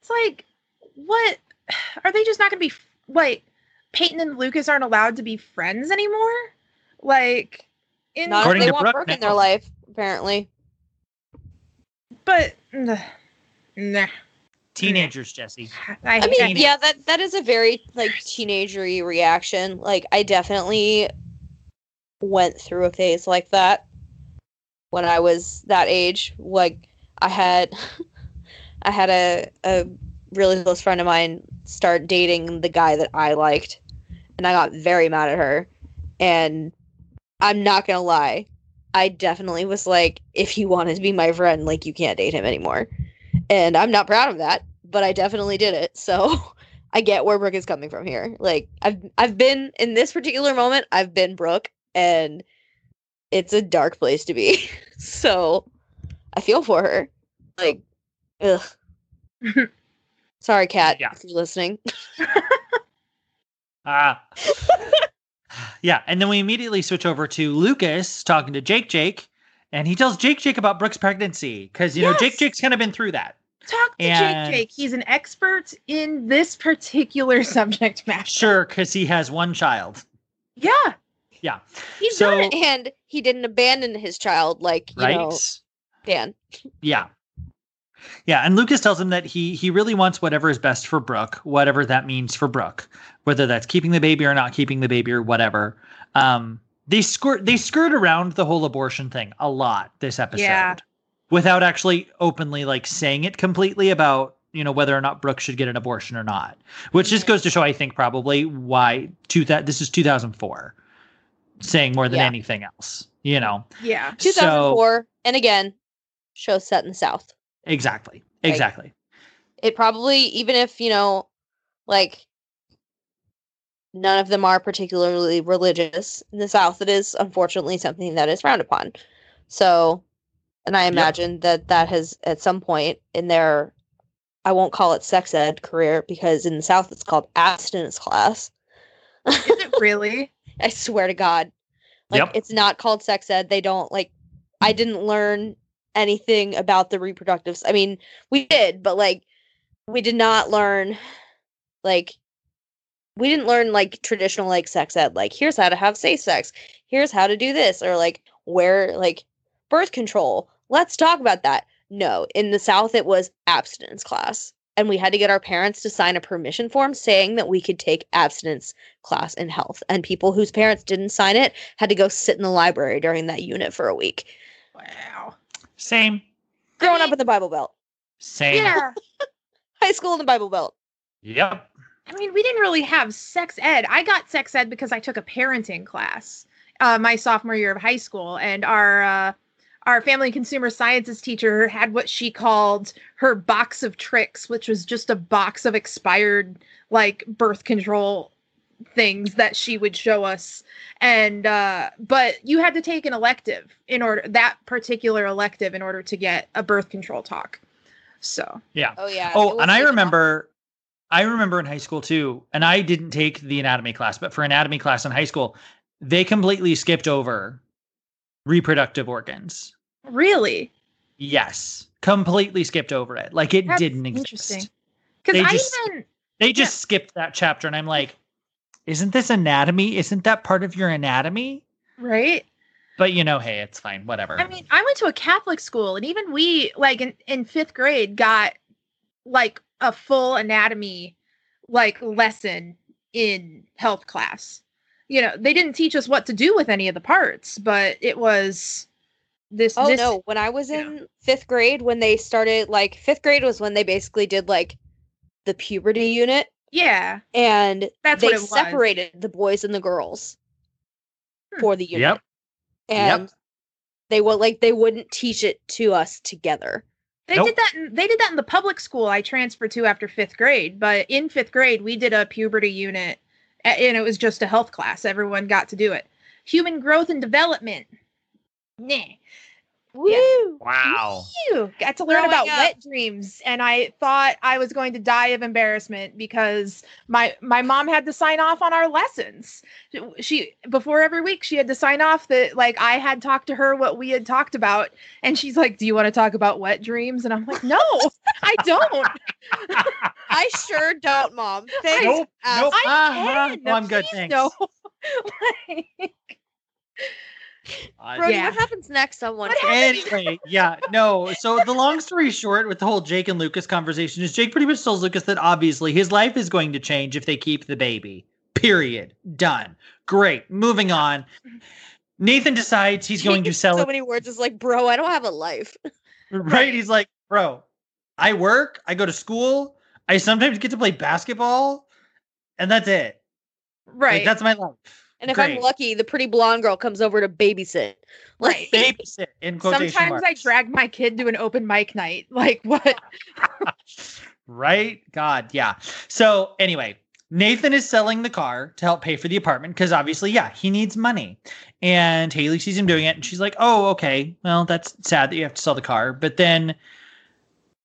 S2: It's like, what? <sighs> Are they just not going to be like Peyton and Lucas aren't allowed to be friends anymore? Like, in
S3: Not
S1: According
S3: they
S1: to
S3: want
S1: Brooke,
S3: Brooke in their life, apparently.
S2: but <sighs> nah, nah.
S1: Teenagers, Jessi.
S2: I,
S3: I mean,
S1: Teenage-
S3: yeah, that that is a very like teenagery reaction. Like I definitely went through a phase like that when I was that age. Like I had <laughs> I had a a really close friend of mine start dating the guy that I liked and I got very mad at her. And I'm not gonna lie, I definitely was like, if you wanted to be my friend, like you can't date him anymore. And I'm not proud of that, but I definitely did it. So <laughs> I get where Brooke is coming from here. Like I've I've been in this particular moment, I've been Brooke and it's a dark place to be. <laughs> so I feel for her. Like ugh. <laughs> Sorry, Kat,
S1: Yeah.
S3: if you're listening.
S1: Ah. yeah, and then we immediately switch over to Lucas talking to Jake Jake, and he tells Jake Jake about Brooke's pregnancy because you know Jake Jake's kind of been through that.
S2: Talk to
S1: And-
S2: Jake Jake. He's an expert in this particular <laughs> subject matter.
S1: Sure, because he has one child.
S2: Yeah.
S1: Yeah.
S2: He's
S1: So-
S2: done it.
S3: And he didn't abandon his child like, you
S1: Right?
S3: know, Dan.
S1: Yeah. Yeah, and Lucas tells him that he he really wants whatever is best for Brooke, whatever that means for Brooke, whether that's keeping the baby or not keeping the baby or whatever. Um, they skirt they skirt around the whole abortion thing a lot this episode,
S2: Yeah.
S1: Without actually openly like saying it completely about you know whether or not Brooke should get an abortion or not. Which just
S2: Mhm.
S1: goes to show, I think, probably why two that this is 2004, saying more than
S3: Yeah.
S1: anything else. You know,
S2: Yeah.
S3: 2004. and again, show set in the South.
S1: exactly,
S3: Right.
S1: exactly.
S3: it probably even if you know like none of them are particularly religious in the south it is unfortunately something that is frowned upon so and i imagine that that has at some point in their i won't call it sex ed career because in the south it's called abstinence class.
S2: Is it really? <laughs>
S3: i swear to god. Like
S1: Yep.
S3: it's not called sex ed. They don't like i didn't learn anything about the reproductive I mean we did but like we did not learn like we didn't learn like traditional like sex ed like here's how to have safe sex here's how to do this or like where like birth control let's talk about that no in the south it was abstinence class and we had to get our parents to sign a permission form saying that we could take abstinence class in health and people whose parents didn't sign it had to go sit in the library during that unit for a week
S2: Wow.
S1: Same,
S3: growing up
S2: mean-
S3: in the bible belt
S1: same.
S2: Yeah. <laughs>
S3: high school in the bible belt
S1: Yep.
S2: I mean, we didn't really have sex ed. I got sex ed because I took a parenting class uh, my sophomore year of high school, and our uh, our family consumer sciences teacher had what she called her box of tricks, which was just a box of expired like birth control things that she would show us and uh but you had to take an elective in order that particular elective in order to get a birth control talk so
S1: Yeah.
S3: Oh yeah.
S1: Oh,
S3: was
S1: and I remember, I remember in high school too, and I didn't take the anatomy class, but for anatomy class in high school, they completely skipped over reproductive organs.
S2: Really
S1: Yes, completely skipped over it. Like it
S2: That's
S1: didn't
S2: interesting.
S1: exist.
S2: because
S1: They
S2: i
S1: just-
S2: even
S1: They just skipped that chapter, and I'm like, isn't this anatomy? Isn't that part of your anatomy?
S2: right
S1: But you know, hey, it's fine, whatever.
S2: I mean, I went to a Catholic school, and even we, like in, in fifth grade, got like a full anatomy like lesson in health class. You know, they didn't teach us what to do with any of the parts, but it was this.
S3: Oh
S2: this,
S3: no! When I was
S2: yeah.
S3: in fifth grade, when they started, like fifth grade was when they basically did like the puberty unit,
S2: Yeah,
S3: and
S2: that's
S3: they
S2: what it was.
S3: separated the boys and the girls
S2: Hmm.
S3: for the unit.
S1: Yep.
S3: And they would like they wouldn't teach it to us together.
S2: They
S1: Nope.
S2: did that. In, they did that in the public school I transferred to after fifth grade. But in fifth grade, we did a puberty unit, and it was just a health class. Everyone got to do it. Human growth and development. Nah.
S3: Woo!
S1: wow.
S2: Phew, got to learn
S3: Growing
S2: about
S3: up.
S2: wet dreams and i thought i was going to die of embarrassment because my my mom had to sign off on our lessons she before every week she had to sign off that like i had talked to her what we had talked about and she's like do you want to talk about wet dreams and i'm like no <laughs> i don't <laughs>
S3: I sure don't, Mom. Thanks.
S1: Nope, nope.
S2: i
S1: Uh-huh.
S2: can
S1: No, I'm good,
S2: please
S1: thanks.
S2: no <laughs> Like,
S1: Uh,
S3: Brody,
S2: Yeah.
S3: what happens next on one?
S1: Anyway, yeah, no. So the long story short with the whole Jake and Lucas conversation is Jake pretty much tells Lucas that obviously his life is going to change if they keep the baby. Period. Done. Great. Moving on. Nathan decides he's going to sell
S3: so many words. Is like, bro, I don't have a life. <laughs>
S1: Right? He's like, bro, I work, I go to school, I sometimes get to play basketball, and that's it.
S2: right
S1: Like that's my life.
S3: And if
S1: Great.
S3: I'm lucky, the pretty blonde girl comes over to babysit. <laughs>
S2: Right.
S1: babysit in quotation
S2: sometimes i drag my kid to an open mic night <laughs> like what
S1: right? God, yeah. So anyway, Nathan is selling the car to help pay for the apartment because obviously, yeah, he needs money. And Haley sees him doing it and she's like, oh, okay. Well, that's sad that you have to sell the car. But then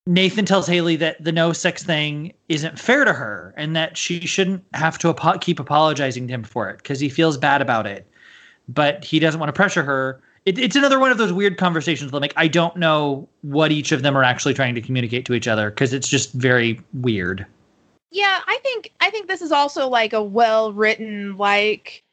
S1: Nathan tells Haley that the no sex thing isn't fair to her and that she shouldn't have to apo- keep apologizing to him for it because he feels bad about it. But he doesn't want to pressure her. It, it's another one of those weird conversations. That, like, I don't know what each of them are actually trying to communicate to each other because it's just very weird.
S2: Yeah, I think I think this is also like a well written like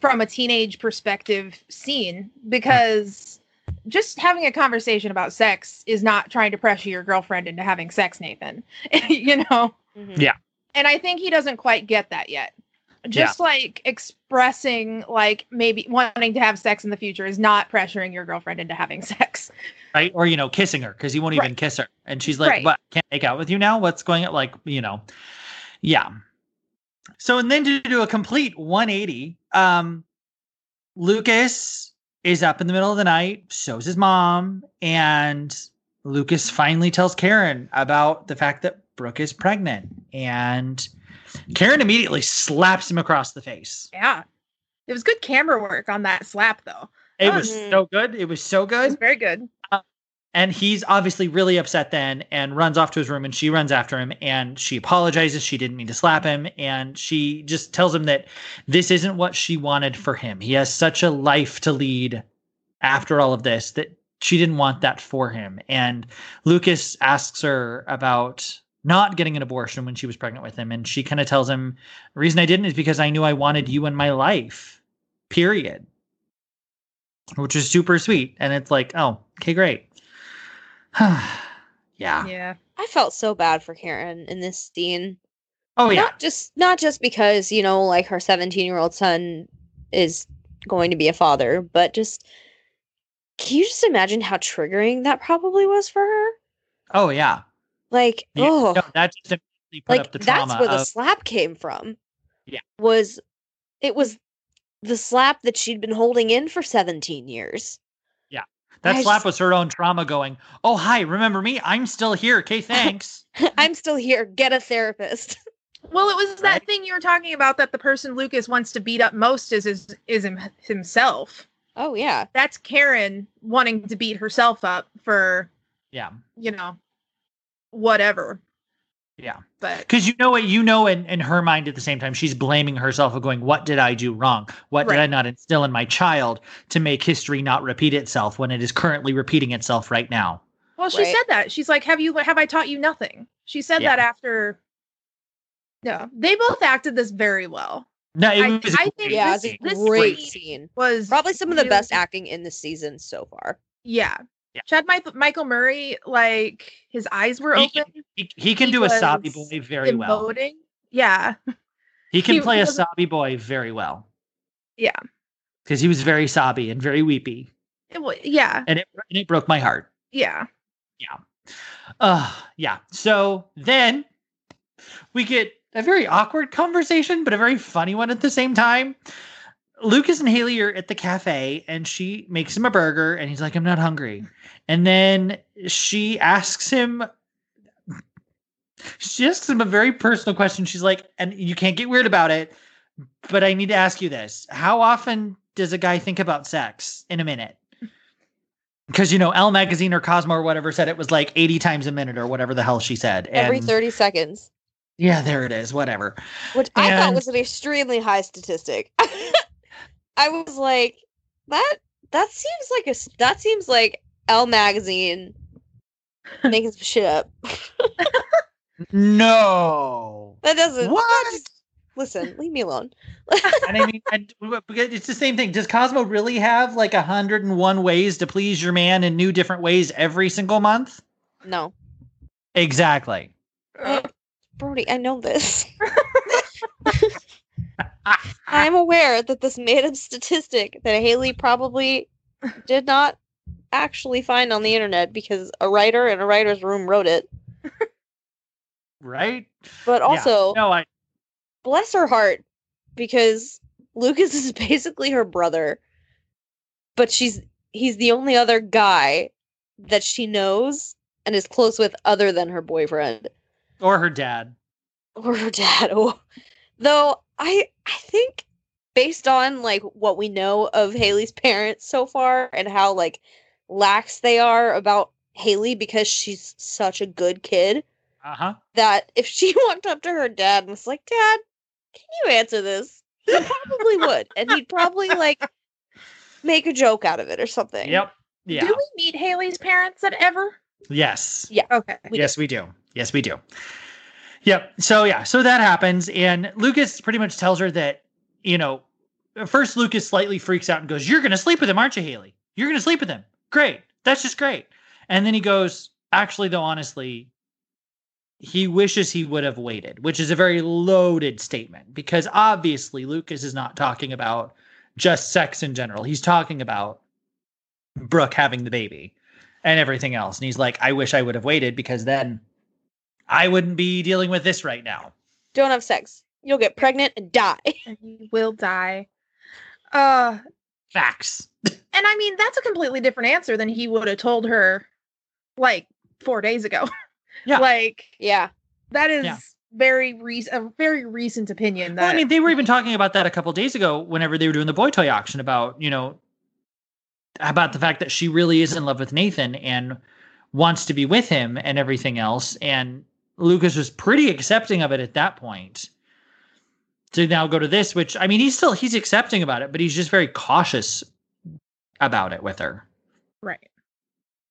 S2: from a teenage perspective scene because just having a conversation about sex is not trying to pressure your girlfriend into having sex, Nathan. <laughs> you know?
S3: Mhm.
S1: Yeah.
S2: And I think he doesn't quite get that yet. Just like expressing like maybe wanting to have sex in the future is not pressuring your girlfriend into having sex.
S1: right? Or you know, kissing her because he won't even
S2: Right.
S1: kiss her, and she's like,
S2: Right.
S1: "What? Can't make out with you now? What's going on?" Like, you know, yeah. So, and then to do a complete 180, um, Lucas is up in the middle of the night. So's his mom, and Lucas finally tells Karen about the fact that Brooke is pregnant, and Karen immediately slaps him across the face.
S2: Yeah. It was good camera work on that slap though.
S1: It was
S3: Mhm.
S1: so good. It was so
S2: It was
S1: good.
S2: very good.
S1: And he's obviously really upset then and runs off to his room and she runs after him and she apologizes. She didn't mean to slap him. And she just tells him that this isn't what she wanted for him. He has such a life to lead after all of this that she didn't want that for him. And Lucas asks her about not getting an abortion when she was pregnant with him. And she kind of tells him, the reason I didn't is because I knew I wanted you in my life, period. Which is super sweet. And it's like, oh, okay, great. <sighs> yeah.
S2: Yeah.
S3: I felt so bad for Karen in this scene.
S1: Oh yeah.
S3: Not just not just because, you know, like her 17-year-old son is going to be a father, but just can you just imagine how triggering that probably was for her?
S1: Oh yeah.
S3: Like,
S1: yeah.
S3: oh,
S1: No, that just
S3: like
S1: up the trauma
S3: that's where the slap came from.
S1: Yeah.
S3: Was it was the slap that she'd been holding in for 17 years.
S1: That
S3: I
S1: slap
S3: just-
S1: was her own trauma going, Oh hi, remember me? I'm still here. Okay, <laughs> thanks.
S3: I'm still here. Get a therapist. <laughs>
S2: Well, it was that thing you were talking about that the person Lucas wants to beat up most is is, is him, himself.
S3: Oh yeah.
S2: That's Karen wanting to beat herself up for,
S1: Yeah.
S2: you know, whatever.
S1: Yeah.
S2: But
S1: Because you know what, you know, in, in her mind at the same time, she's blaming herself of going, What did I do wrong? What did I not instill in my child to make history not repeat itself when it is currently repeating itself right now?
S2: well, she
S3: Right.
S2: said that. She's like, "Have you have I taught you nothing?" She said
S1: Yeah.
S2: that after No. they both acted this very well.
S1: No, it
S2: I-
S1: was a
S2: I think
S3: Yeah,
S2: this-
S3: it's a
S2: this
S3: great
S2: scene-
S3: scene.
S2: Was
S3: Probably some of the
S2: really-
S3: best acting in the season so far.
S2: Yeah.
S1: Yeah.
S2: Chad Mi- Michael Murray, like his eyes were
S1: He
S2: open,
S1: can, he, he can
S2: He
S1: do a sobby <laughs> boy very well.
S2: Yeah.
S1: He can play a
S2: was-
S1: sobby boy very well.
S2: Yeah.
S1: Because he was very sobby and very weepy.
S2: It wa- yeah.
S1: And it, and it broke my heart.
S2: Yeah.
S1: Uh yeah. So then we get a very awkward conversation, but a very funny one at the same time. Lucas and Haley are at the cafe and she makes him a burger and he's like, I'm not hungry. And then she asks him she asks him a very personal question. She's like, and you can't get weird about it, but I need to ask you this. How often does a guy think about sex in a minute? <laughs> Because you know, Elle magazine or Cosmo or whatever said it was like 80 times a minute or whatever the hell she said.
S3: Every 30 seconds.
S1: Yeah, there it is. Whatever.
S3: Which I thought was an extremely high statistic. <laughs> I was like, that that seems like a that seems like Elle magazine <laughs> making some shit up.
S1: No.
S3: That doesn't
S1: What?
S3: that's- Listen, leave me alone.
S1: and I mean, and it's the same thing. Does Cosmo really have like 101 ways to please your man in new different ways every single month?
S3: No.
S1: Exactly.
S3: Brody, I know this. <laughs> <laughs> <laughs> I'm aware that this made up statistic that Haley probably did not actually find on the internet because a writer in a writer's room wrote it.
S1: Right?
S3: But
S1: Yeah.
S3: also,
S1: No, I
S3: bless her heart because Lucas is <laughs> basically her brother. But she's he's the only other guy that she knows and is close with other than her boyfriend.
S1: or her dad.
S3: or her dad. Oh. <laughs> Though I I think based on like what we know of Haley's parents so far and how like lax they are about Haley because she's such a good kid
S1: Uh-huh.
S3: that if she <laughs> walked up to her dad and was like, "Dad, can you answer this?" He probably would, and he'd probably like make a joke out of it or something.
S1: Yep. Yeah.
S2: Do we meet Haley's parents at ever?
S1: Yes. Yeah.
S2: Okay.
S3: We
S1: yes, we do. Yes, we do. Yep. So yeah, so that happens, and Lucas pretty much tells her that you know, first Lucas slightly freaks out and goes, "You're gonna sleep with him, aren't you, Haley? You're gonna sleep with him. Great. That's just great." And then he goes, "Actually, though, honestly." He wishes he would have waited, which is a very loaded statement because obviously Lucas is not talking about just sex in general. He's talking about Brooke having the baby and everything else. And he's like, I wish I would have waited because then I wouldn't be dealing with this right now.
S3: Don't have sex. You'll get pregnant and die. <laughs>
S2: And he will die. Uh
S1: Facts.
S2: and I mean that's a completely different answer than he would have told her like four days ago. <laughs>
S1: Yeah.
S2: like
S3: yeah.
S2: that is
S1: Yeah.
S2: very recent a very recent opinion that
S1: Well, I mean, they were even talking about that a couple days ago whenever they were doing the boy toy auction about, you know, about the fact that she really is in love with Nathan and wants to be with him and everything else. And Lucas was pretty accepting of it at that point. To now go to this, which I mean, he's still he's accepting about it, but he's just very cautious about it with her.
S2: right.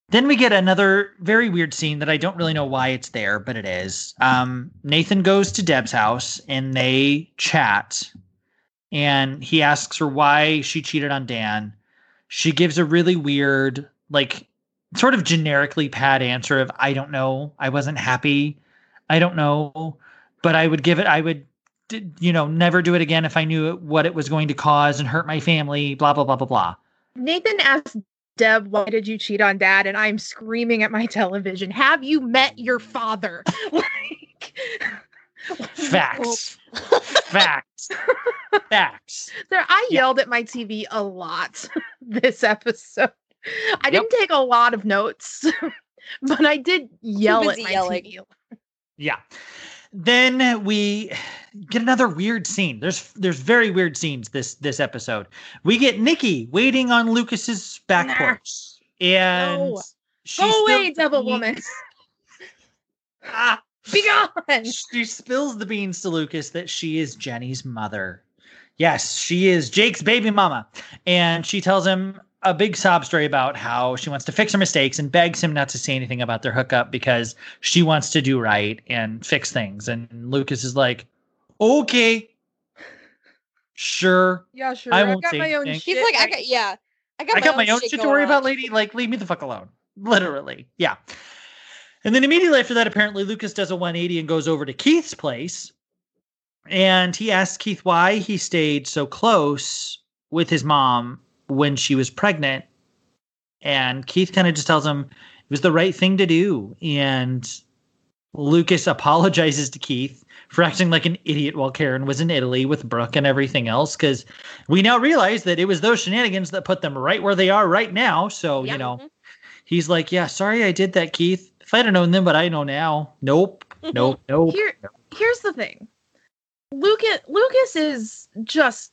S1: Then we get another very weird scene that I don't really know why it's there, but it is. Um, Nathan goes to Deb's house and they chat, and he asks her why she cheated on Dan. She gives a really weird, like, sort of generically pat answer of, I don't know. I wasn't happy. I don't know. But I would give it, I would, you know, never do it again if I knew what it was going to cause and hurt my family, blah, blah, blah, blah, blah.
S2: Nathan asked Deb, why did you cheat on dad? And I'm screaming at my <laughs> television, have you met your father? <laughs> like
S1: Facts. <laughs> Facts. Facts.
S2: There, I
S1: Yeah.
S2: yelled at my TV a lot this episode. I didn't take a lot of notes, but I did yell at my
S3: yelling.
S2: TV.
S1: Yeah. then we get another weird scene. There's there's very weird scenes this this episode. We get Nikki waiting on Lucas's back
S2: Nah.
S1: porch, and
S2: No.
S1: she
S2: Go away, devil woman. <laughs>
S1: Ah,
S2: Be gone.
S1: she spills the beans to Lucas that she is Jenny's mother. Yes, she is Jake's baby mama, and she tells him a big sob story about how she wants to fix her mistakes and begs him not to say anything about their hookup because she wants to do right and fix things. And Lucas is like, "Okay, sure."
S2: Yeah, sure.
S1: I
S2: I've
S1: won't
S2: got
S1: say
S2: my own
S1: anything.
S3: He's like, I got yeah. I got,
S1: I got my own
S3: shit
S1: shit to worry
S3: on."
S1: about, lady. Like, leave me the fuck alone. Literally. Yeah. And then immediately after that, apparently Lucas does a 180 and goes over to Keith's place. And he asks Keith why he stayed so close with his mom when she was pregnant. And Keith kind of just tells him it was the right thing to do. And Lucas apologizes to Keith for acting like an idiot while Karen was in Italy with Brooke and everything else. Because we now realize that it was those shenanigans that put them right where they are right now. So, you know, mm-hmm. he's like, yeah, sorry I did that, Keith. If I'd have known then but I know now. Nope. Mm-hmm. Nope. Nope.
S2: Here, here's the thing. Lucas Lucas is just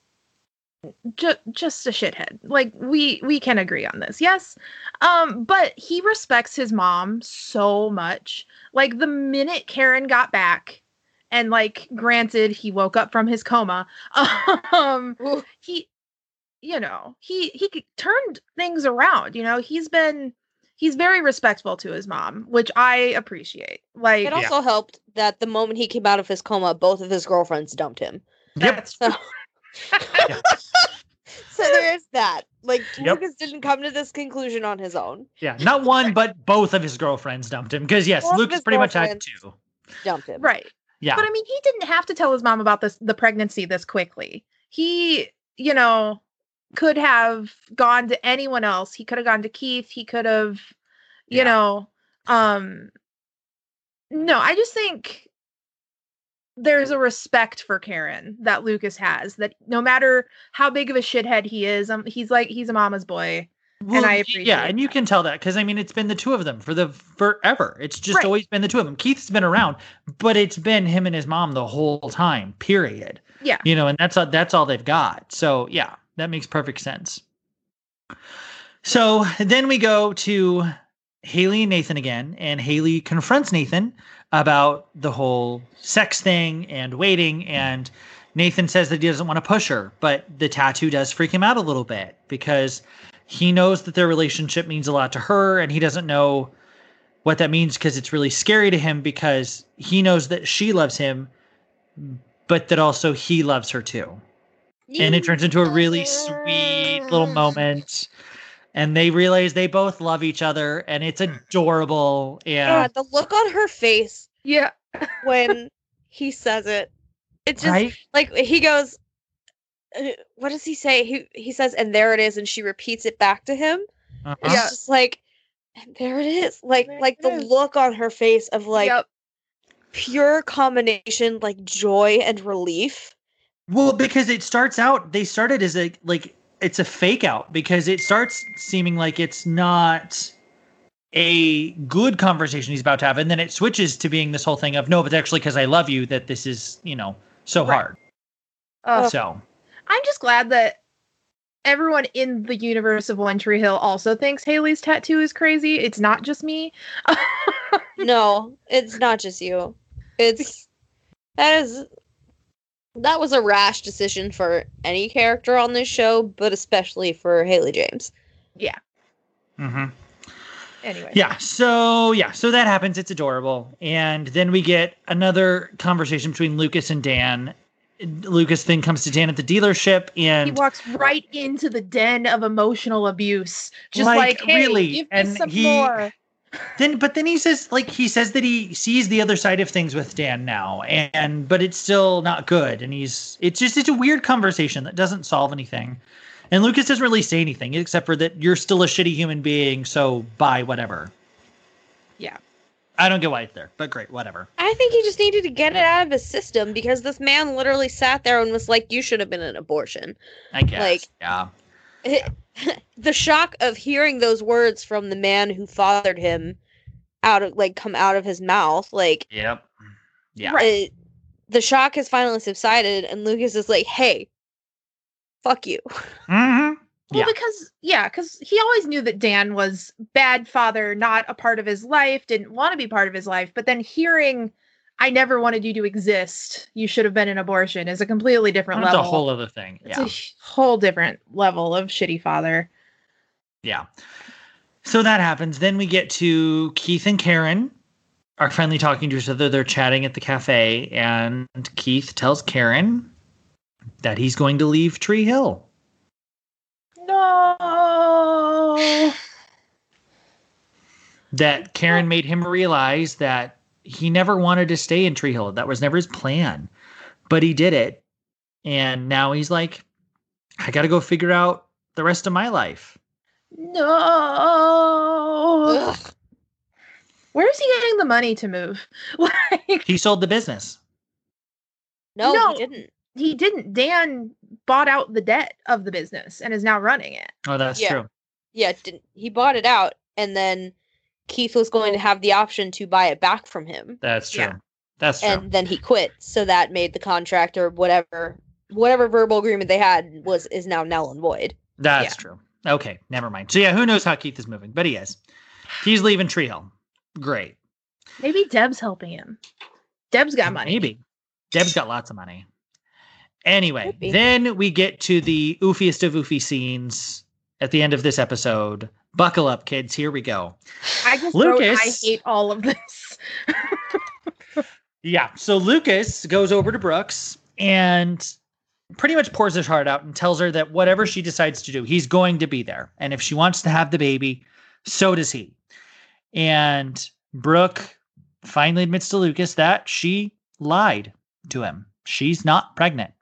S2: just just a shithead. Like we we can agree on this. Yes. Um but he respects his mom so much. Like the minute Karen got back and like granted he woke up from his coma <laughs> um
S3: Ooh.
S2: he you know, he he turned things around, you know. He's been he's very respectful to his mom, which I appreciate. Like
S3: It also helped that the moment he came out of his coma, both of his girlfriends dumped him.
S1: Yep.
S2: that's
S3: So, <laughs> <laughs> so there is that. Like
S1: Yep.
S3: Lucas didn't come to this conclusion on his own.
S1: Yeah. Not one, but both of his girlfriends dumped him. Because, yes,
S3: Both
S1: Lucas pretty much had
S3: girlfriends.
S1: two.
S3: Dumped him.
S2: right.
S1: Yeah.
S2: But I mean, he didn't have to tell his mom about this the pregnancy this quickly. He, you know, could have gone to anyone else. He could have gone to Keith. He could have, you
S1: Yeah.
S2: know, um no, I just think there's a respect for Karen that Lucas has that no matter how big of a shithead he is, um, he's like he's a mama's boy.
S1: Well,
S2: I appreciate
S1: Yeah, and you can tell that because I mean it's been the two of them for the forever. It's just
S2: Right.
S1: always been the two of them. Keith's been around, but it's been him and his mom the whole time. Period.
S2: Yeah.
S1: You know, and that's all, that's all they've got. So yeah, that makes perfect sense. So then we go to Haley and Nathan again, and Haley confronts Nathan about the whole sex thing and waiting. And Nathan says that he doesn't want to push her, but the tattoo does freak him out a little bit because he knows that their relationship means a lot to her, and he doesn't know what that means because it's really scary to him because he knows that she loves him, but that also he loves her too and it turns into a really sweet little moment and they realize they both love each other and it's adorable
S3: Yeah,
S1: and
S3: the look on her face
S2: Yeah. <laughs>
S3: when he says it. It's just
S1: right
S3: like he goes uh, what does he say? He he says and there it is and she repeats it back to him.
S1: Uh-huh.
S3: It's
S2: Yeah.
S3: just like and there it is. Like
S2: There
S3: like the
S2: is.
S3: look on her face of like
S2: yep.
S3: pure combination like joy and relief.
S1: well because it starts out they started as a like it's a fake out because it starts seeming like it's not a good conversation he's about to have and then it switches to being this whole thing of no but it's actually because i love you that this is you know so
S2: Right.
S1: hard
S2: Ugh.
S1: so
S2: I'm just glad that everyone in the universe of One Tree Hill also thinks Haley's tattoo is crazy. It's not just me. <laughs>
S3: No, it's not just you. It's that is that was a rash decision for any character on this show, but especially for Haley James.
S1: Yeah. Mm-hmm.
S2: anyway.
S1: Yeah. So yeah. So that happens. It's adorable, and then we get another conversation between Lucas and Dan. Lucas then comes to Dan at the dealership, and He
S2: walks right into the den of emotional abuse. Just
S1: Like,
S2: like, hey,
S1: really,
S2: give me
S1: and
S2: some
S1: he-
S2: more.
S1: Then but then he says like he says that he sees the other side of things with Dan now, and but it's still not good, and he's it's just it's a weird conversation that doesn't solve anything. And Lucas doesn't really say anything except for that you're still a shitty human being, so bye, whatever.
S2: Yeah.
S1: I don't get why it's there, but great, whatever.
S3: I think he just needed to get it out of his system because this man literally sat there and was like, "You should have been an abortion."
S1: I guess.
S3: Like-
S1: yeah. <laughs>
S3: the shock of hearing those words from the man who fathered him out of like come out of his mouth, like
S1: Yep. Yeah.
S3: it- the shock has finally subsided, and Lucas is like, "Hey, fuck you." <laughs>
S1: hmm
S2: Well,
S1: Yeah.
S2: because yeah, because he always knew that Dan was bad father, not a part of his life, didn't want to be part of his life. But then hearing, "I never wanted you to exist. You should have been an abortion," is a completely different level.
S1: That's a whole other thing.
S2: it's
S1: Yeah.
S2: a h- whole different level of shitty father.
S1: Yeah. So that happens. Then we get to Keith and Karen are finally talking to each other. They're chatting at the cafe, and Keith tells Karen that he's going to leave Tree Hill.
S2: No.
S1: That Karen made him realize that he never wanted to stay in Tree Hill. That was never his plan, but he did it. And now he's like, I got to go figure out the rest of my life.
S2: No.
S3: Ugh.
S2: Where is he getting the money to move? <laughs> Like
S1: He sold the business.
S3: No,
S2: No.
S3: he didn't.
S2: he didn't. Dan bought out the debt of the business and is now running it.
S1: Oh, that's
S3: Yeah.
S1: true.
S3: Yeah, didn't. He bought it out, and then Keith was going to have the option to buy it back from him,
S1: That's true.
S2: Yeah.
S1: That's true.
S3: and then he quit. So that made the contract or whatever, whatever verbal agreement they had was is now null and void.
S1: That's
S2: Yeah.
S1: true. Okay, never mind. So yeah, who knows how Keith is moving, but he is. He's leaving Tree Hill. Great.
S2: Maybe Deb's helping him. Deb's got money.
S1: Maybe. Deb's got lots of money. Anyway, then we get to the oofiest of oofy scenes at the end of this episode. Buckle up, kids. Here we go.
S2: I just wrote, I hate all of this. <laughs>
S1: Yeah. So Lucas goes over to Brooke's and pretty much pours his heart out and tells her that whatever she decides to do, he's going to be there. And if she wants to have the baby, so does he. And Brooke finally admits to Lucas that she lied to him. She's not pregnant.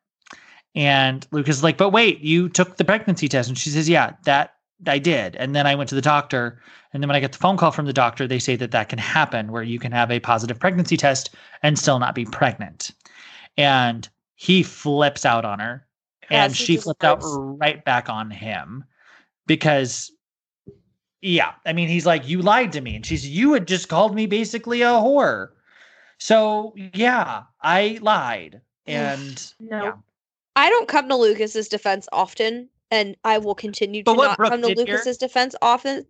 S1: And Lucas is like, but wait, you took the pregnancy test. And she says, yeah, that I did. And then I went to the doctor. And then when I get the phone call from the doctor, they say that that can happen where you can have a positive pregnancy test and still not be pregnant. And he flips out on her. And
S3: As
S1: she flipped out right back on him because, yeah, I mean, he's like, You lied to me. And she's, You had just called me basically a whore. So, yeah, I lied. And
S2: No.
S1: Yeah.
S3: I don't come to Lucas's defense often, and I will continue to not
S1: Brooke
S3: come to
S1: did here-
S3: Lucas's defense often.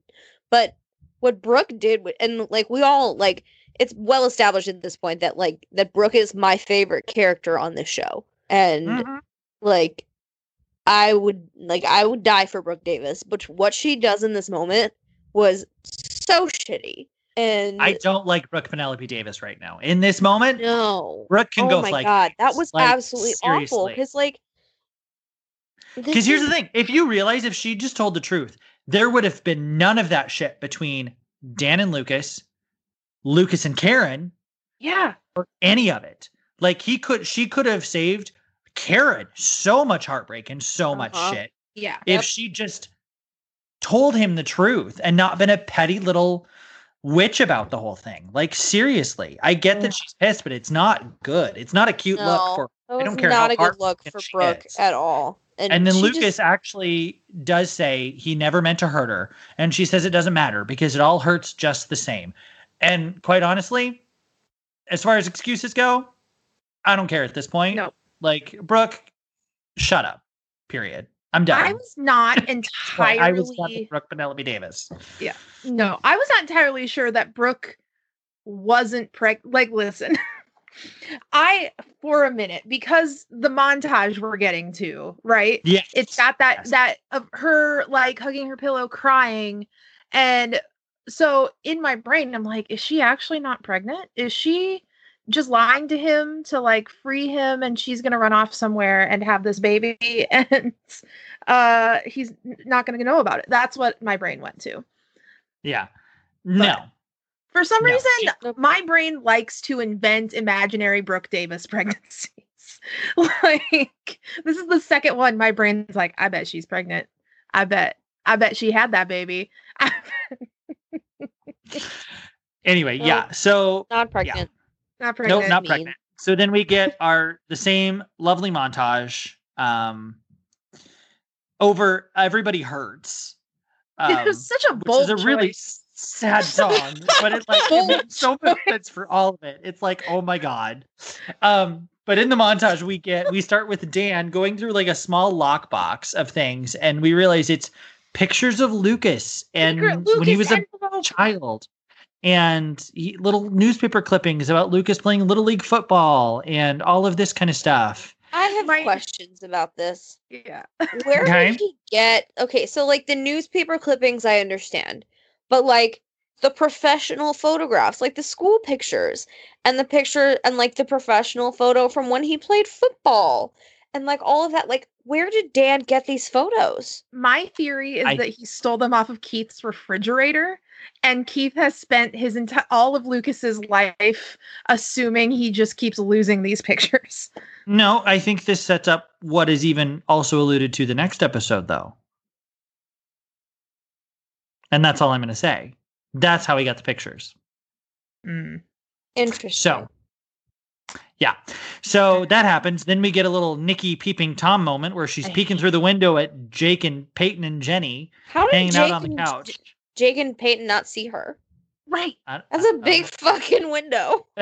S3: But what Brooke did, and like we all like, it's well established at this point that like that Brooke is my favorite character on this show, and
S1: Mhm.
S3: like I would like I would die for Brooke Davis, but what she does in this moment was so shitty. And
S1: I don't like Brooke Penelope Davis right now. In this moment,
S3: no,
S1: Brooke can
S3: oh
S1: go
S3: my
S1: like
S3: god, that was
S1: like,
S3: absolutely awful. Because like,
S1: Because here's the thing: if you realize if she just told the truth, there would have been none of that shit between Dan and Lucas, Lucas and Karen,
S2: Yeah.
S1: or any of it. Like he could, she could have saved Karen so much heartbreak and so much
S3: Uh-huh.
S1: shit
S2: Yeah.
S1: if
S3: Yep.
S1: she just told him the truth and not been a petty little witch about the whole thing. Like seriously, I get that
S3: Mm.
S1: she's pissed, but it's not good. It's not a cute look for I don't care
S3: not
S1: how
S3: a good look for Brooke
S1: is.
S3: at all. And,
S1: And then Lucas
S3: just-
S1: actually does say he never meant to hurt her. And she says it doesn't matter because it all hurts just the same. And quite honestly, as far as excuses go, I don't care at this point.
S2: No.
S1: Like, Brooke, shut up. Period. I'm done.
S2: I was not <laughs> entirely
S1: I was with Brooke Penelope Davis. Yeah.
S2: No, I was not entirely sure that Brooke wasn't preg like listen. <laughs> I for a minute because the montage we're getting to, right?
S1: Yeah.
S2: It's got that
S1: Yes.
S2: that of her like hugging her pillow crying and so in my brain I'm like is she actually not pregnant? Is she just lying to him to like free him and she's going to run off somewhere and have this baby <laughs> and uh he's not going to know about it. That's what my brain went to.
S1: Yeah. No.
S2: For some
S1: No,
S2: reason,
S3: Nope.
S2: my brain likes to invent imaginary Brooke Davis <laughs> pregnancies. <laughs> like this is the second one. My brain's like, I bet she's pregnant. I bet. I bet she had that baby. <laughs>
S1: Anyway,
S3: Nope.
S1: yeah. So
S3: not pregnant.
S2: not
S1: nope,
S2: pregnant.
S1: not
S3: mean.
S1: pregnant. So then we get our the same lovely montage. Um over everybody hurts.
S2: it
S1: Um,
S2: was such a
S1: which
S2: bold
S1: is a really
S2: choice.
S1: Sad song, but it like it makes so much <laughs> sense for all of it. It's like, oh my god. Um, but in the montage, we get we start with Dan going through like a small lockbox of things, and we realize it's pictures of Lucas and
S2: Secret
S1: when he was a
S2: envelope.
S1: child and he, little newspaper clippings about Lucas playing little league football and all of this kind of stuff.
S3: I have
S2: My-
S3: questions about this.
S2: Yeah.
S3: Where
S1: Okay.
S3: did he get? Okay, so like the newspaper clippings, I understand, but like the professional photographs, like the school pictures, and the picture, and like the professional photo from when he played football, and like all of that. Like, where did Dan get these photos?
S2: My theory is
S1: I-
S2: that he stole them off of Keith's refrigerator, and Keith has spent his entire all of Lucas's life assuming he just keeps losing these pictures.
S1: No, I think this sets up what is even also alluded to the next episode, though. And that's all I'm going to say. That's how he got the pictures.
S2: Mm.
S3: Interesting.
S1: So, yeah. So that happens. Then we get a little Nikki peeping Tom moment where she's peeking through the window at Jake and Peyton and Jenny
S3: how did
S1: hanging
S3: Jake
S1: out on the
S3: and,
S1: couch.
S3: Jake and Peyton not see her?
S2: Right.
S1: I-
S3: That's
S1: I-
S3: a big fucking window. <laughs>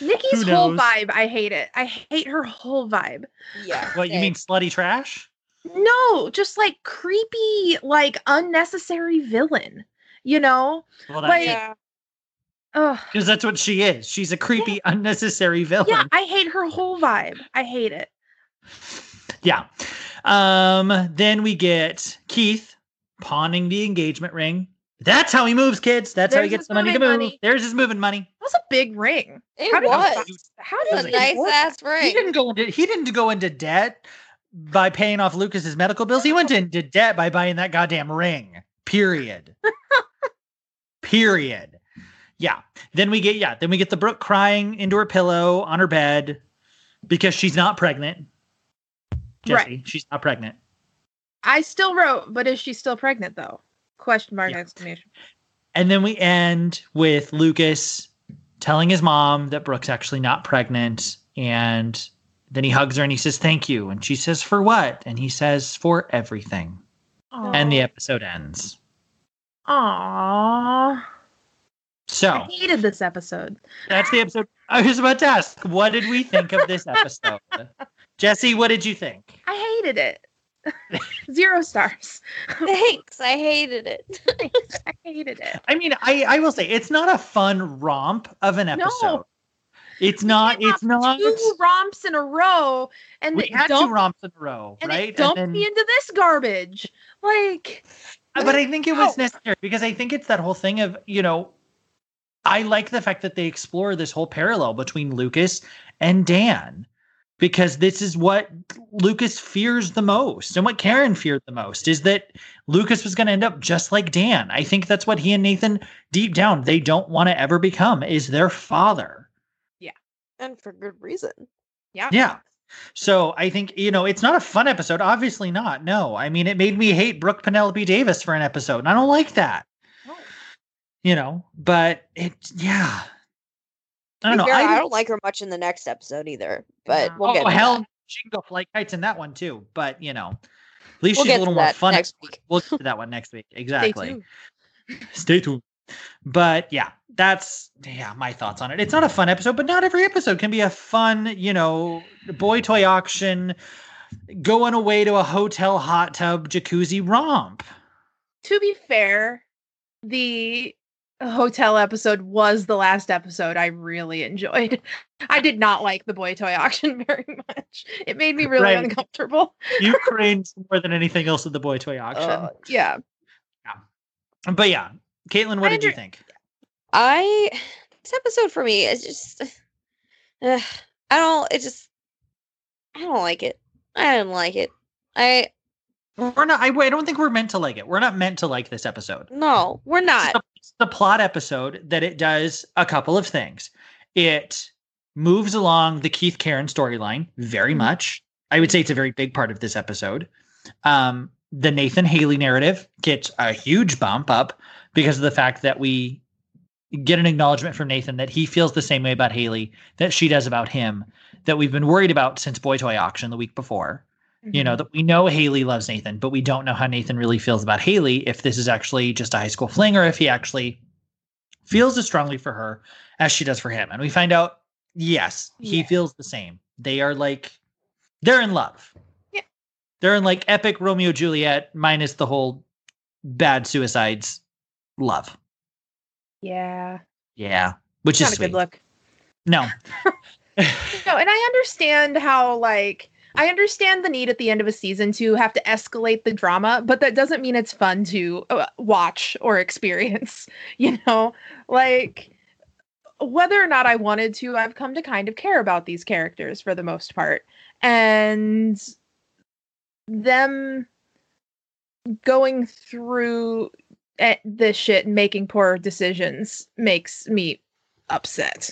S2: Nikki's whole vibe, I hate it. I hate her whole vibe.
S3: Yeah.
S1: What you mean, slutty trash?
S2: No, just like creepy, like unnecessary villain. You know?
S1: Well,
S2: Like-
S1: that's
S3: Yeah.
S2: Ugh.
S1: because that's what she is. She's a creepy, unnecessary villain.
S2: Yeah, I hate her whole vibe. I hate it.
S1: Yeah. Um, then we get Keith pawning the engagement ring. That's how he moves, kids. That's how he gets the money to move.
S2: money.
S1: The's his moving money.
S2: That was a big ring.
S3: It
S2: How did
S3: was.
S2: You, how did
S3: a nice
S2: afford
S3: ass
S1: He
S3: ring.
S1: didn't go into he didn't go into debt by paying off Lucas's medical bills. He went into debt by buying that goddamn ring. Period. <laughs> Period. Yeah. Then we get yeah. Then we get the Brooke crying into her pillow on her bed because she's not pregnant. Jessi,
S2: Right.
S1: she's not pregnant.
S2: I still wrote, but is she still pregnant though? Question mark
S1: Yeah.
S2: exclamation.
S1: And then we end with Lucas telling his mom that Brooke's actually not pregnant. And then he hugs her and he says, Thank you. And she says, For what? And he says, For everything. And the episode ends.
S2: Aww.
S1: So I
S2: hated this episode.
S1: that's the episode. I was about to ask, what did we think of this episode? <laughs> Jessi, what did you think?
S2: I hated it. <laughs> Zero stars.
S3: Thanks. I hated it. <laughs>
S2: I hated it.
S1: I mean, I, I will say it's not a fun romp of an
S2: No.
S1: It's not, it's not.
S2: two romps in a row, and
S1: We had two romps in a row,
S2: and
S1: right?
S2: dumped
S1: then-
S2: me into this garbage. Like,
S1: Uh, but I think it was necessary because I think it's that whole thing of, you know, I like the fact that they explore this whole parallel between Lucas and Dan because this is what Lucas fears the most and what Karen feared the most is that Lucas was going to end up just like Dan. I think that's what he and Nathan deep down they don't want to ever become is their father.
S3: And for good reason.
S2: yeah,
S1: Yeah. So I think, you know, it's not a fun episode. Obviously not. No. I mean, it made me hate Brooke Penelope Davis for an episode. And I don't like that.
S2: No.
S1: You know, but it, yeah. I don't know.
S3: To be fair, I,
S1: I,
S3: don't like her much in the next episode either. But
S2: Yeah.
S3: we'll get
S1: oh,
S3: to
S1: hell,
S3: that.
S1: she can go fly kites in that one too. But, you know, at least
S3: We'll
S1: she's
S3: get
S1: a little
S3: to
S1: more fun.
S3: next <laughs> week.
S1: We'll get to that one next week.
S2: Stay
S1: Exactly.
S2: tuned.
S1: Stay tuned. But yeah, that's yeah, my thoughts on it. It's not a fun episode, but not every episode can be a fun, you know, boy toy auction, going away to a hotel hot tub jacuzzi romp.
S2: To be fair, the hotel episode was the last episode I really enjoyed. I did not like the boy toy auction <laughs> very much. It made me really
S1: Right.
S2: uncomfortable.
S1: You cringed more than anything else at the boy toy <laughs> auction.
S2: Uh, yeah.
S1: but yeah, Caitlin, what did you think?
S3: I this episode for me is just uh, I don't it just I don't like it. I didn't like it. I
S1: We're not. I, I don't think we're meant to like it. We're not meant to like this episode.
S3: no, we're
S1: It's
S3: not.
S1: the, it's the plot episode that it does a couple of things. It moves along the Keith Karen storyline very
S2: Mhm.
S1: much. I would say it's a very big part of this episode. Um, the Nathan Haley narrative gets a huge bump up because of the fact that we get an acknowledgement from Nathan that he feels the same way about Haley that she does about him, that we've been worried about since Boy Toy Auction the week before. You know, mm-hmm. that we know Haley loves Nathan, but we don't know how Nathan really feels about Haley, if this is actually just a high school fling or if he actually feels as strongly for her as she does for him. And we find out, yes, he
S2: Yeah.
S1: feels the same. They are like, they're in love.
S2: Yeah.
S1: They're in like epic Romeo Juliet minus the whole bad suicides love.
S2: Yeah.
S1: Yeah. Which
S2: Not
S1: is
S2: a
S1: sweet.
S2: good look.
S1: No. <laughs>
S2: No, and I understand how like I understand the need at the end of a season to have to escalate the drama, but that doesn't mean it's fun to uh, watch or <laughs> experience, you know? Like whether or not I wanted to, I've come to kind of care about these characters for the most part. And them going through eh, this shit and making poor decisions makes me upset.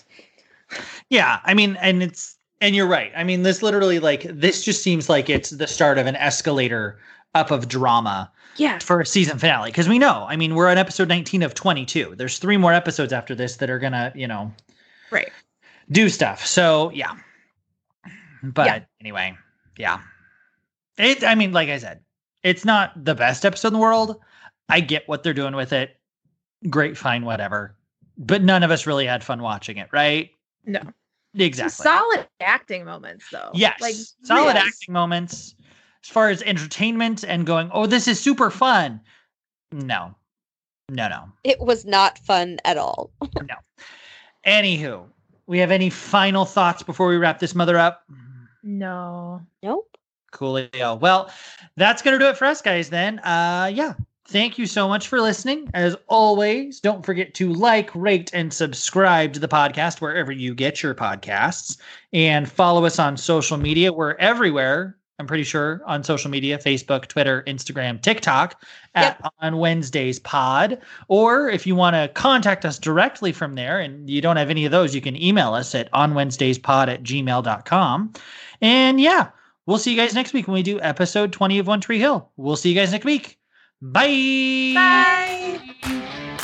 S1: Yeah, I mean, and it's and you're right. I mean, this literally like this just seems like it's the start of an escalator up of drama
S2: Yeah.
S1: for a season finale because we know. I mean, we're on episode 19 of 22. There's three more episodes after this that are gonna, you know,
S2: Right.
S1: do stuff. So yeah. But
S2: Yeah.
S1: anyway, yeah. It. I mean, like I said, it's not the best episode in the world. I get what they're doing with it. Great, fine, whatever. But none of us really had fun watching it, right?
S2: No.
S1: Exactly.
S2: Some solid acting moments though.
S1: Yes.
S2: Like
S1: solid
S2: yes.
S1: acting moments. As far as entertainment and going, oh, this is super fun. No. No, no.
S3: It was not fun at all. <laughs> No.
S1: Anywho, we have any final thoughts before we wrap this mother up?
S2: No.
S3: Nope.
S1: Coolio. Well, that's gonna do it for us, guys. Then, uh, yeah. Thank you so much for listening. As always, don't forget to like, rate, and subscribe to the podcast wherever you get your podcasts, and follow us on social media. We're everywhere. I'm pretty sure on social media: Facebook, Twitter, Instagram, TikTok. At on Wednesdays Pod, or if you want to contact us directly from there, and you don't have any of those, you can email us at on Wednesdays Pod at gmail.com. And yeah, We'll see you guys next week when we do episode 20 of One Tree Hill. We'll see you guys next week. Bye.
S2: Bye.